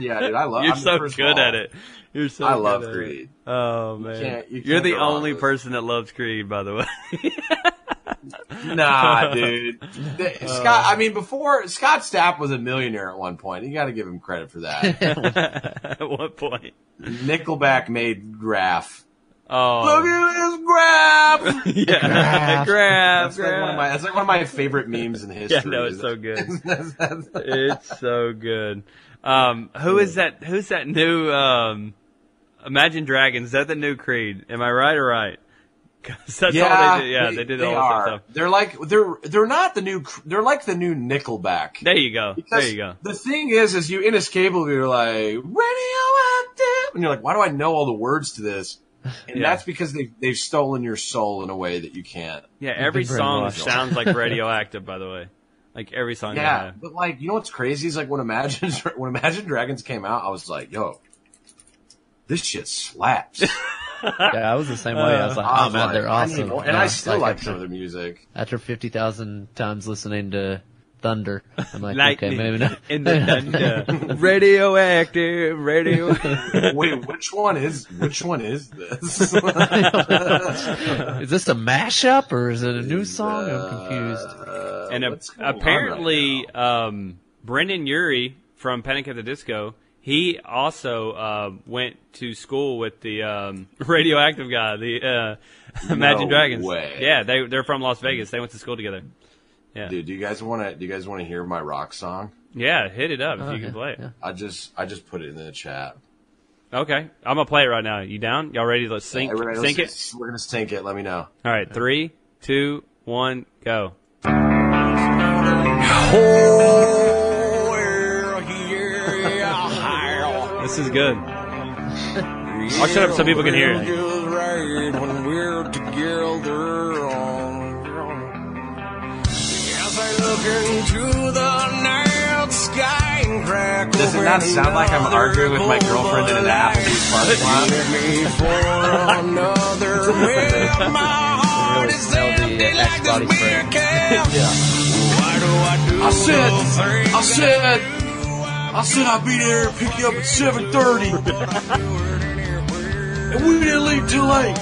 yeah, dude. I love. You're I mean, so good all, at it. You're so. I good love at it. Creed. Oh man, can't- you are can't the go wrong only person that loves Creed, by the way. *laughs* Nah, *laughs* dude. The- Scott, I mean, before Scott Stapp was a millionaire at one point. You got to give him credit for that. *laughs* at what point? Nickelback made Graph. Oh. Look Oh, at this Graph. yeah, grab, That's like one of my. That's like one of my favorite memes in history. Yeah, history. no, it's so good. good. it's so good. Um, who is that? Who's that new? Um, Imagine Dragons. Is that the new Creed? Am I right or right? *laughs* 'Cause that's all they do. Yeah, they, did all are. that stuff. They're like they're they're not the new. They're like the new Nickelback. There you go. Because there you go. The thing is, is you inescapably you're like radioactive, and you're like, why do I know all the words to this? And Yeah. that's because they they've stolen your soul in a way that you can't. Yeah, every song brainwashed. sounds like radioactive. By the way, like every song. Yeah, have. but like you know what's crazy is like when Imagine when Imagine Dragons came out, I was like, yo, this shit slaps. *laughs* Yeah, I was the same way. I was like, uh, oh was man, like, they're awesome. more. and Yeah, I still like after, some of their music. after fifty thousand times listening to Thunder, I'm like, Lightning okay, maybe not. in the thunder. *laughs* radioactive, radio. *laughs* Wait, which one is which one is this? *laughs* is this a mashup or is it a new song? I'm confused. Uh, and a- what's going on apparently, right um, Brendon Urie from Panic at the Disco, he also uh, went to school with the um, radioactive guy, the uh, Imagine No Dragons. way. Yeah, they they're from Las Vegas. They went to school together. Yeah, Dude, do you guys want to? Do you guys want to hear my rock song? yeah, hit it up if Oh, you yeah, can play it. yeah. I just I just put it in the chat. Okay, I'm gonna play it right now. You down? Y'all ready? Let's sync Everybody, sync it. let's- We're gonna sync it. Let me know. All right, three, two, one, go. This is good. I'll shut up so people can hear it. Does it not sound like I'm arguing with my girlfriend in an Applebee's parking lot? *laughs* Really smell *laughs* the uh, Axe body spray. *laughs* I said, I said, I said I'd be there and pick you up at 7.30. and we didn't leave too late.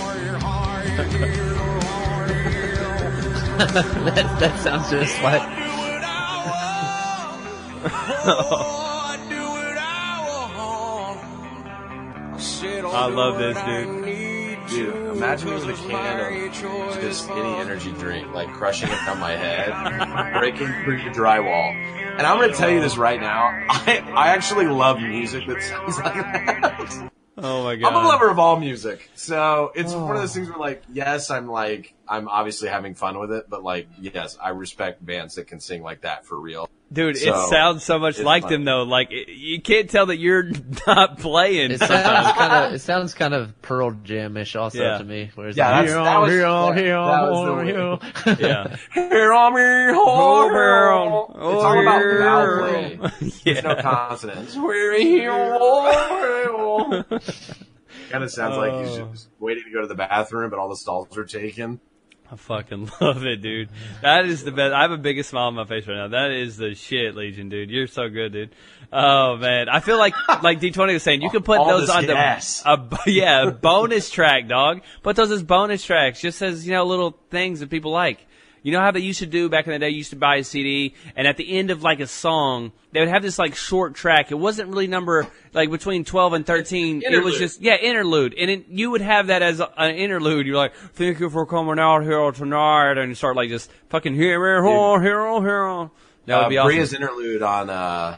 that, that sounds just like. *laughs* I love this, dude. Dude, imagine with a can of just any energy drink, like crushing it on my head, *laughs* breaking through the drywall. And I'm going to tell you this right now. I, I actually love music that sounds *laughs* like that. Oh my god. I'm a lover of all music. So it's one of those oh. things where like, yes, I'm like, I'm obviously having fun with it, but like, yes, I respect bands that can sing like that for real. Dude, it sounds so much like fun. them though. Like it, you can't tell that you're *laughs* not playing. It sounds *laughs* kind of. It sounds kind of Pearl Jam-ish also Yeah. to me. Where Yeah, like, "Here that on, was- here on, here that on, was the here on." *laughs* yeah. Hear on me, hold Oh, on. It's all about yeah. vowel play. There's no consonants. We're here. Kind of sounds like he's Oh. just waiting to go to the bathroom, but all the stalls are taken. I fucking *laughs* love it, dude. That is the best. I have a biggest smile on my face right now. That is the shit, Legion, dude. You're so good, dude. Oh man, I feel like like D20 was saying, you can put All those on gas. the a *laughs* yeah a bonus track, dog. Put those as bonus tracks, just as you know little things that people like. You know how they used to do back in the day? You used to buy a CD, and at the end of like a song, they would have this like short track. It wasn't really number like between twelve and thirteen. It was just yeah interlude, and it, you would have that as a, an interlude. You're like, thank you for coming out here tonight, and you start like just fucking here, here, here, here. That would uh, be awesome. Bria's interlude on uh,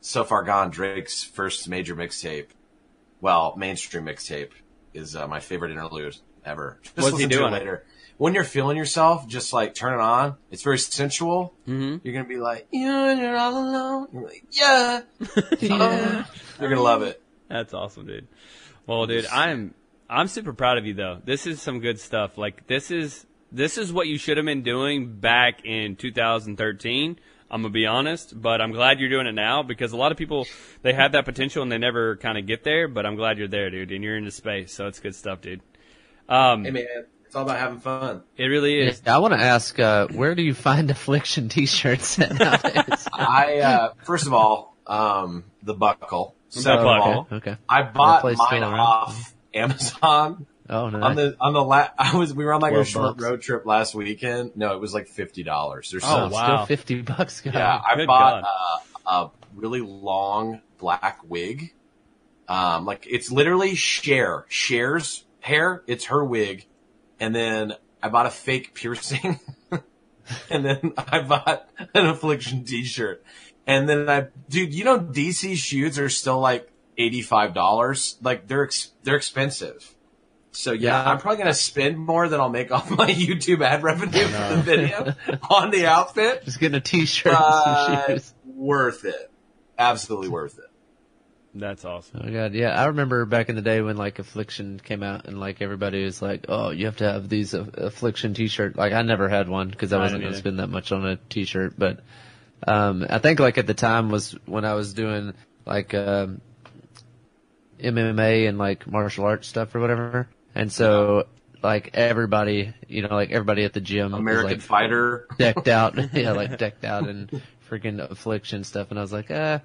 So Far Gone, Drake's first major mixtape, well, mainstream mixtape, is uh, my favorite interlude ever. Just What's he listen to it doing? later. When you're feeling yourself, just like turn it on. It's very sensual. Mhm. You're gonna be like, you and you're all alone. You're like, *laughs* yeah, Yeah. You're gonna love it. That's awesome, dude. Well, dude, I'm I'm super proud of you though. This is some good stuff. Like this is this is what you should have been doing back in 2013. I'm gonna be honest, but I'm glad you're doing it now because a lot of people they have that potential and they never kind of get there. But I'm glad you're there, dude, and you're into space, so it's good stuff, dude. Um, Hey man, it's all about having fun. it really is. I want to ask, uh, where do you find *laughs* Affliction T-shirts *laughs* nowadays? I uh, first of all, um, the buckle. Second of buckle. all, okay. I bought place mine still off Amazon. Oh no. on the on the la- I was we were on like a short bucks. road trip last weekend. No, it was like fifty dollars or Oh, something. wow. Still fifty bucks. guys. Yeah, I Good bought uh, a really long black wig. Um, like it's literally share, shares hair. It's her wig, and then I bought a fake piercing, *laughs* and then I bought an Affliction T-shirt, and then I, dude, you know DC shoes are still like eighty five dollars. Like they're ex- they're expensive. So yeah, Yeah. I'm probably gonna spend more than I'll make off my *laughs* YouTube ad revenue for the video *laughs* on the outfit Just getting a T-shirt and some shoes. worth it. Absolutely worth it. That's awesome. Oh god, yeah. I remember back in the day when like Affliction came out and like everybody was like, "Oh, you have to have these uh, Affliction T-shirt." Like I never had one because I I wasn't going to spend that much on a T-shirt. But um, I think like at the time was when I was doing like um, MMA and like martial arts stuff or whatever, and so like everybody, you know, like everybody at the gym, was, American like, Fighter. decked out, *laughs* yeah, like *laughs* decked out in freaking affliction stuff, and I was like, ah,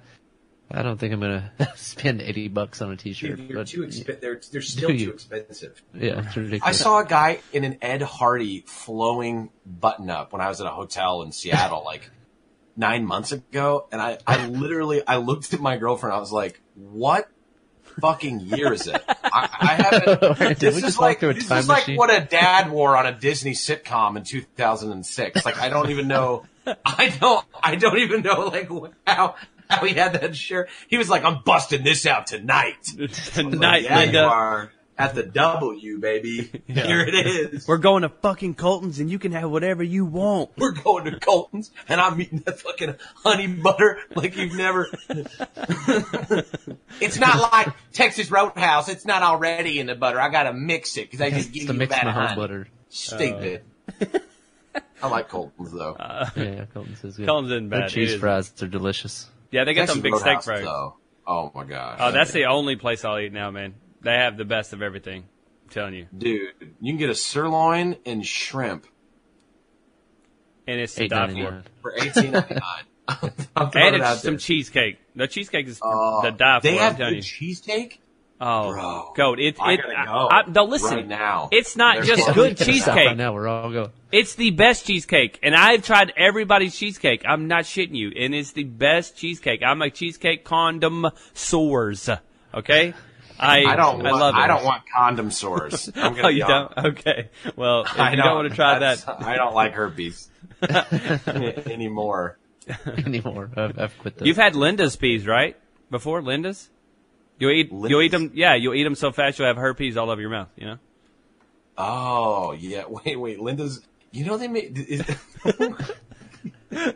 I don't think I'm gonna *laughs* spend eighty bucks on a T-shirt. Dude, they're but, too exp- they're they're *laughs* still too expensive. Yeah, it's ridiculous. I saw a guy in an Ed Hardy flowing button up when I was at a hotel in Seattle like nine months ago, and I I *laughs* literally I looked at my girlfriend. I was like, what? Fucking year is it? I, I haven't. Did this is like this is like machine? what a dad wore on a Disney sitcom in 2006. Like I don't even know. I don't. I don't even know like how *laughs* how he had that shirt. He was like, I'm busting this out tonight. *laughs* Tonight, yeah, you are at the W, baby. *laughs* Here it is. We're going to fucking Colton's, and you can have whatever you want. We're going to Colton's, and I'm eating that fucking honey butter like you've never. it's not like Texas Roadhouse. It's not already in the butter. I gotta mix it because I just give to you mix bad honey. home butter. Stupid. I like Colton's though. Uh, Yeah, yeah, Colton's is good. Colton's isn't Their bad. cheese It is. fries are delicious. Yeah, they got Texas them big steak Roadhouse, fries. though. Oh my gosh. Oh, that's the only place I'll eat now, man. They have the best of everything. I'm telling you. dude. You can get a sirloin and shrimp And it's to Eight die for. for eighteen ninety nine. *laughs* I'm and it's some there. cheesecake. The cheesecake is Uh, the die for. They I'm have telling good you. cheesecake. Oh, Bro, goat! It, I it, gotta I- go I- no, listen. right now. It's not There's just good cheesecake. Right now, we're all going. It's the best cheesecake, and I've tried everybody's cheesecake. I'm not shitting you, and it's the best cheesecake. I'm a cheesecake condom sores. Okay, I I don't. I want, love it. I don't want condom sores. *laughs* I'm gonna Oh, you don't? Okay. Well, if I you don't want to try that, I don't like herpes *laughs* anymore. anymore. I've, I've quit this. you've had Linda's peas, right? Before Linda's, you'll eat. You'll eat them. Yeah, you'll eat them so fast you'll have herpes all over your mouth. You know. Oh yeah. *laughs* Wait, wait. Linda's. You know they made. Is, *laughs*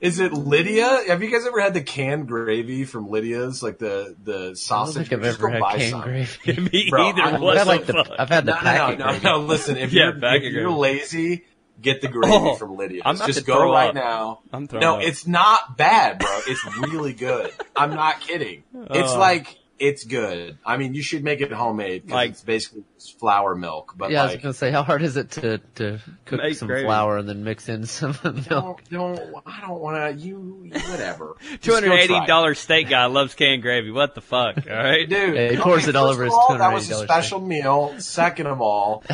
is it Lydia? Have you guys ever had the canned gravy from Lydia's, like the the I don't sausage? think I've Just ever had canned some. gravy. *laughs* Me Bro, either. I, I've, the had, the, fuck? I've had the No, no, packet no, no, gravy. no. Listen, if Yeah, you're if you're gravy. lazy, get the gravy Oh, from Lydia. I'm Just to go right up. now. I'm throwing No, up. it's not bad, bro. It's really good. *laughs* I'm not kidding. It's Oh. like it's good. I mean, you should make it homemade because Like- it's basically just flour milk. But Yeah, I was gonna say, how hard is it to to cook Make some gravy. flour and then mix in some *laughs* milk? don't, don't, I don't want to. You, you- whatever. *laughs* Just Two go hundred eighty try it. dollar steak guy loves canned gravy. What the fuck? All right. Dude, Yeah, he pours okay, it all first over of his all, That was a $280 special meal. Second of all,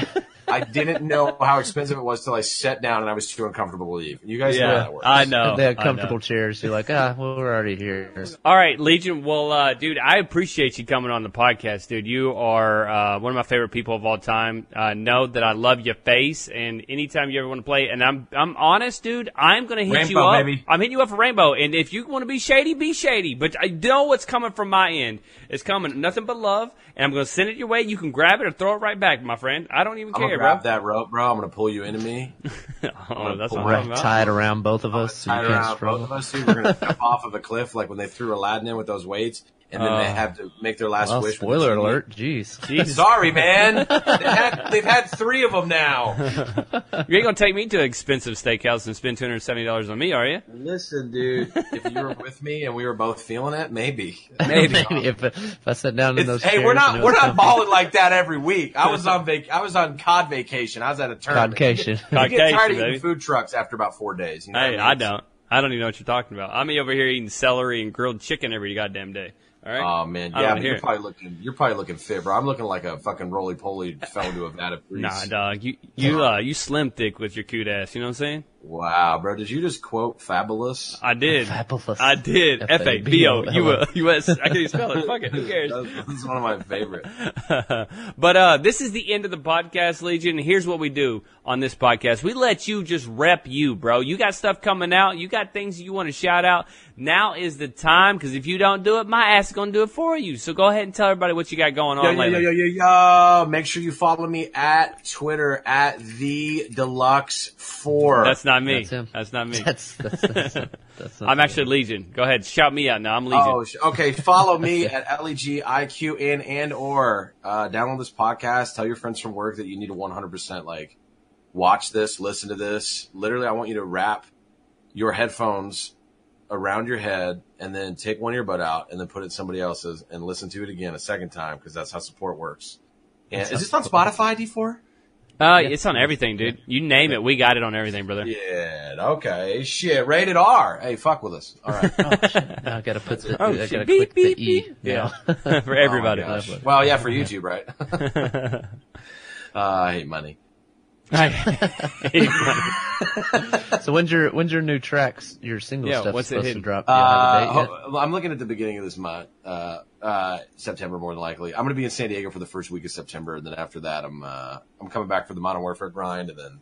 I didn't know how expensive it was till I sat down and I was too uncomfortable to leave. You guys know how that works. I know. they have know. comfortable chairs. You're like, ah, well, we're already here. All right, Legion. Well, uh, dude, I appreciate you coming on the podcast, dude. You are uh, one of my favorite people of all time. Uh, know that I love your face, and anytime you ever want to play, and I'm I'm honest, dude. I'm gonna hit you up. baby. I'm hitting you up for Rainbow, and if you want to be shady, be shady. But I know what's coming from my end. It's coming, nothing but love, and I'm gonna send it your way. You can grab it or throw it right back, my friend. I don't even I'm care, gonna bro. grab that rope, bro. I'm gonna pull you into me. *laughs* oh, that's what I'm Right, tie it around both of us so Tie you it can't around struggle. both of us. Dude. We're gonna *laughs* jump off of a cliff like when they threw Aladdin in with those weights, and then they uh, Oh. have to make their last Well, wish. with the spoiler alert. Jeez. Jesus. Sorry, man. *laughs* they've, had, they've had three of them now. *laughs* You ain't gonna take me to an expensive steakhouse and spend two hundred seventy dollars on me, are you? Listen, dude. If you were with me and we were both feeling it, maybe. *laughs* Maybe. Maybe if, if I sat down in those hey, we're not it we're not balling like that every week. I was on vac- I was on cod vacation. I was at a tournament. Codcation. You get Codcation, tired of eating food trucks after about four days. You know Hey, I mean? don't. I don't even know what you're talking about. I'm over here eating celery and grilled chicken every goddamn day. All right. Oh man, yeah, you're it. probably looking you're probably looking fit, bro. I'm looking like a fucking roly poly fell into a vat of grease. Nah, dog. You you uh you slim thick with your cute ass. You know what I'm saying? Wow, bro, did you just quote Fabolous? I did. Fabolous. I did. F A B O U F-A-B-O-L-O. U S. I can't even spell it. Fuck it. Who cares? That's, that's one of my favorite. *laughs* but uh, this is the end of the podcast, Legion. Here's what we do on this podcast: we let you just rep you, bro. You got stuff coming out. You got things you want to shout out. Now is the time because if you don't do it, my ass is gonna do it for you. So go ahead and tell everybody what you got going on yo, lately. yo, yo, yo, yo. Make sure you follow me at Twitter at the deluxe four. That's not me. That's him. That's not me. *laughs* That's, that's, that's, that's not *laughs* I'm me. actually Legion. Go ahead, shout me out now. I'm Legion. Oh, sh- okay. Follow me *laughs* at L E G I Q N and or uh, download this podcast. Tell your friends from work that you need to 100% like watch this, listen to this. Literally, I want you to wrap your headphones around your head and then take one earbud out and then put it in somebody else's and listen to it again a second time because that's how support works. And is this on Spotify, D4? Uh, it's on everything, dude. You name it, we got it on everything, brother. Yeah. Okay. Shit. Rated R. Hey, fuck with us. All right. *laughs* Now I gotta put the, Oh, I shit. gotta Beep, click beep, the E. beep. now. *laughs* For everybody. Oh my gosh. well, yeah, for YouTube, right? *laughs* uh, I hate money. *laughs* so when's your when's your new tracks, your single Yeah, stuff what's it supposed to drop? Do you have a Uh, date yet? ho- I'm looking at the beginning of this month, uh, uh, September more than likely. I'm going to be in San Diego for the first week of September, and then after that, I'm uh, I'm coming back for the Modern Warfare grind, and then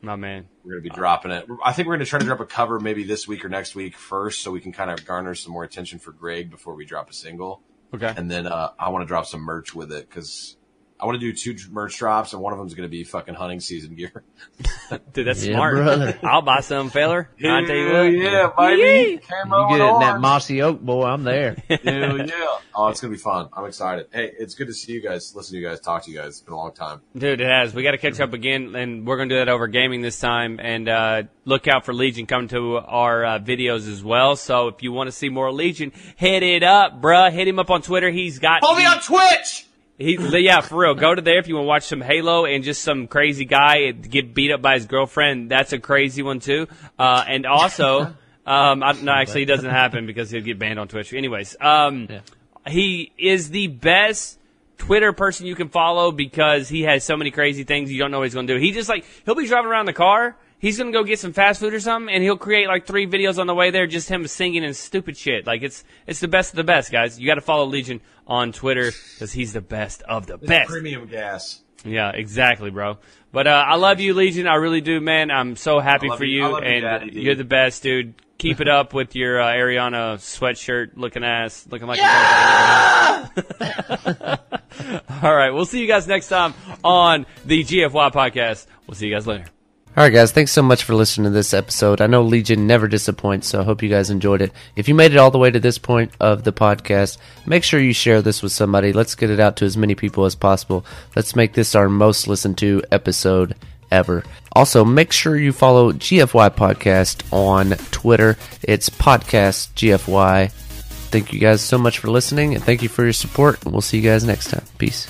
My man. we're going to be dropping it. I think we're going to try to drop a cover maybe this week or next week first, so we can kind of garner some more attention for Greg before we drop a single, Okay. and then uh, I want to drop some merch with it because. I want to do two merch drops, and one of them is going to be fucking hunting season gear. *laughs* Dude, that's Yeah, smart. brother. *laughs* I'll buy some, feller. I tell you what. yeah, baby! Camo You get it in that mossy oak, boy. I'm there. *laughs* Hell yeah! Oh, it's gonna be fun. I'm excited. Hey, it's good to see you guys, listen to you guys, talk to you guys. It's been a long time. Dude, it has. We got to catch up again, and we're going to do that over gaming this time. And uh, look out for Legion coming to our uh, videos as well. So if you want to see more Legion, hit it up, bruh. Hit him up on Twitter. He's got. Follow me on Twitch. He, yeah, for real. Go to there if you want to watch some Halo and just some crazy guy get beat up by his girlfriend. That's a crazy one too. Uh, and also, *laughs* Um, I, no, actually, it doesn't happen because he'll get banned on Twitch. Anyways, um, Yeah. he is the best Twitter person you can follow because he has so many crazy things you don't know what he's going to do. He just like he'll be driving around the car. He's gonna go get some fast food or something, and he'll create like three videos on the way there, just him singing and stupid shit. Like it's it's the best of the best, guys. You got to follow Legion on Twitter because he's the best of the best. Premium gas. Yeah, exactly, bro. But uh, I love you, Legion. I really do, man. I'm so happy I love for you- you, I love you, and Daddy D. you're the best, dude. Keep it up with your uh, Ariana sweatshirt looking ass, looking like. A *laughs* All right, we'll see you guys next time on the GFY podcast. We'll see you guys later. All right, guys, thanks so much for listening to this episode. I know Legion never disappoints, so I hope you guys enjoyed it. If you made it all the way to this point of the podcast, make sure you share this with somebody. Let's get it out to as many people as possible. Let's make this our most listened to episode ever. Also, make sure you follow GFY Podcast on Twitter. It's Podcast GFY. Thank you guys so much for listening, and thank you for your support. We'll see you guys next time. Peace.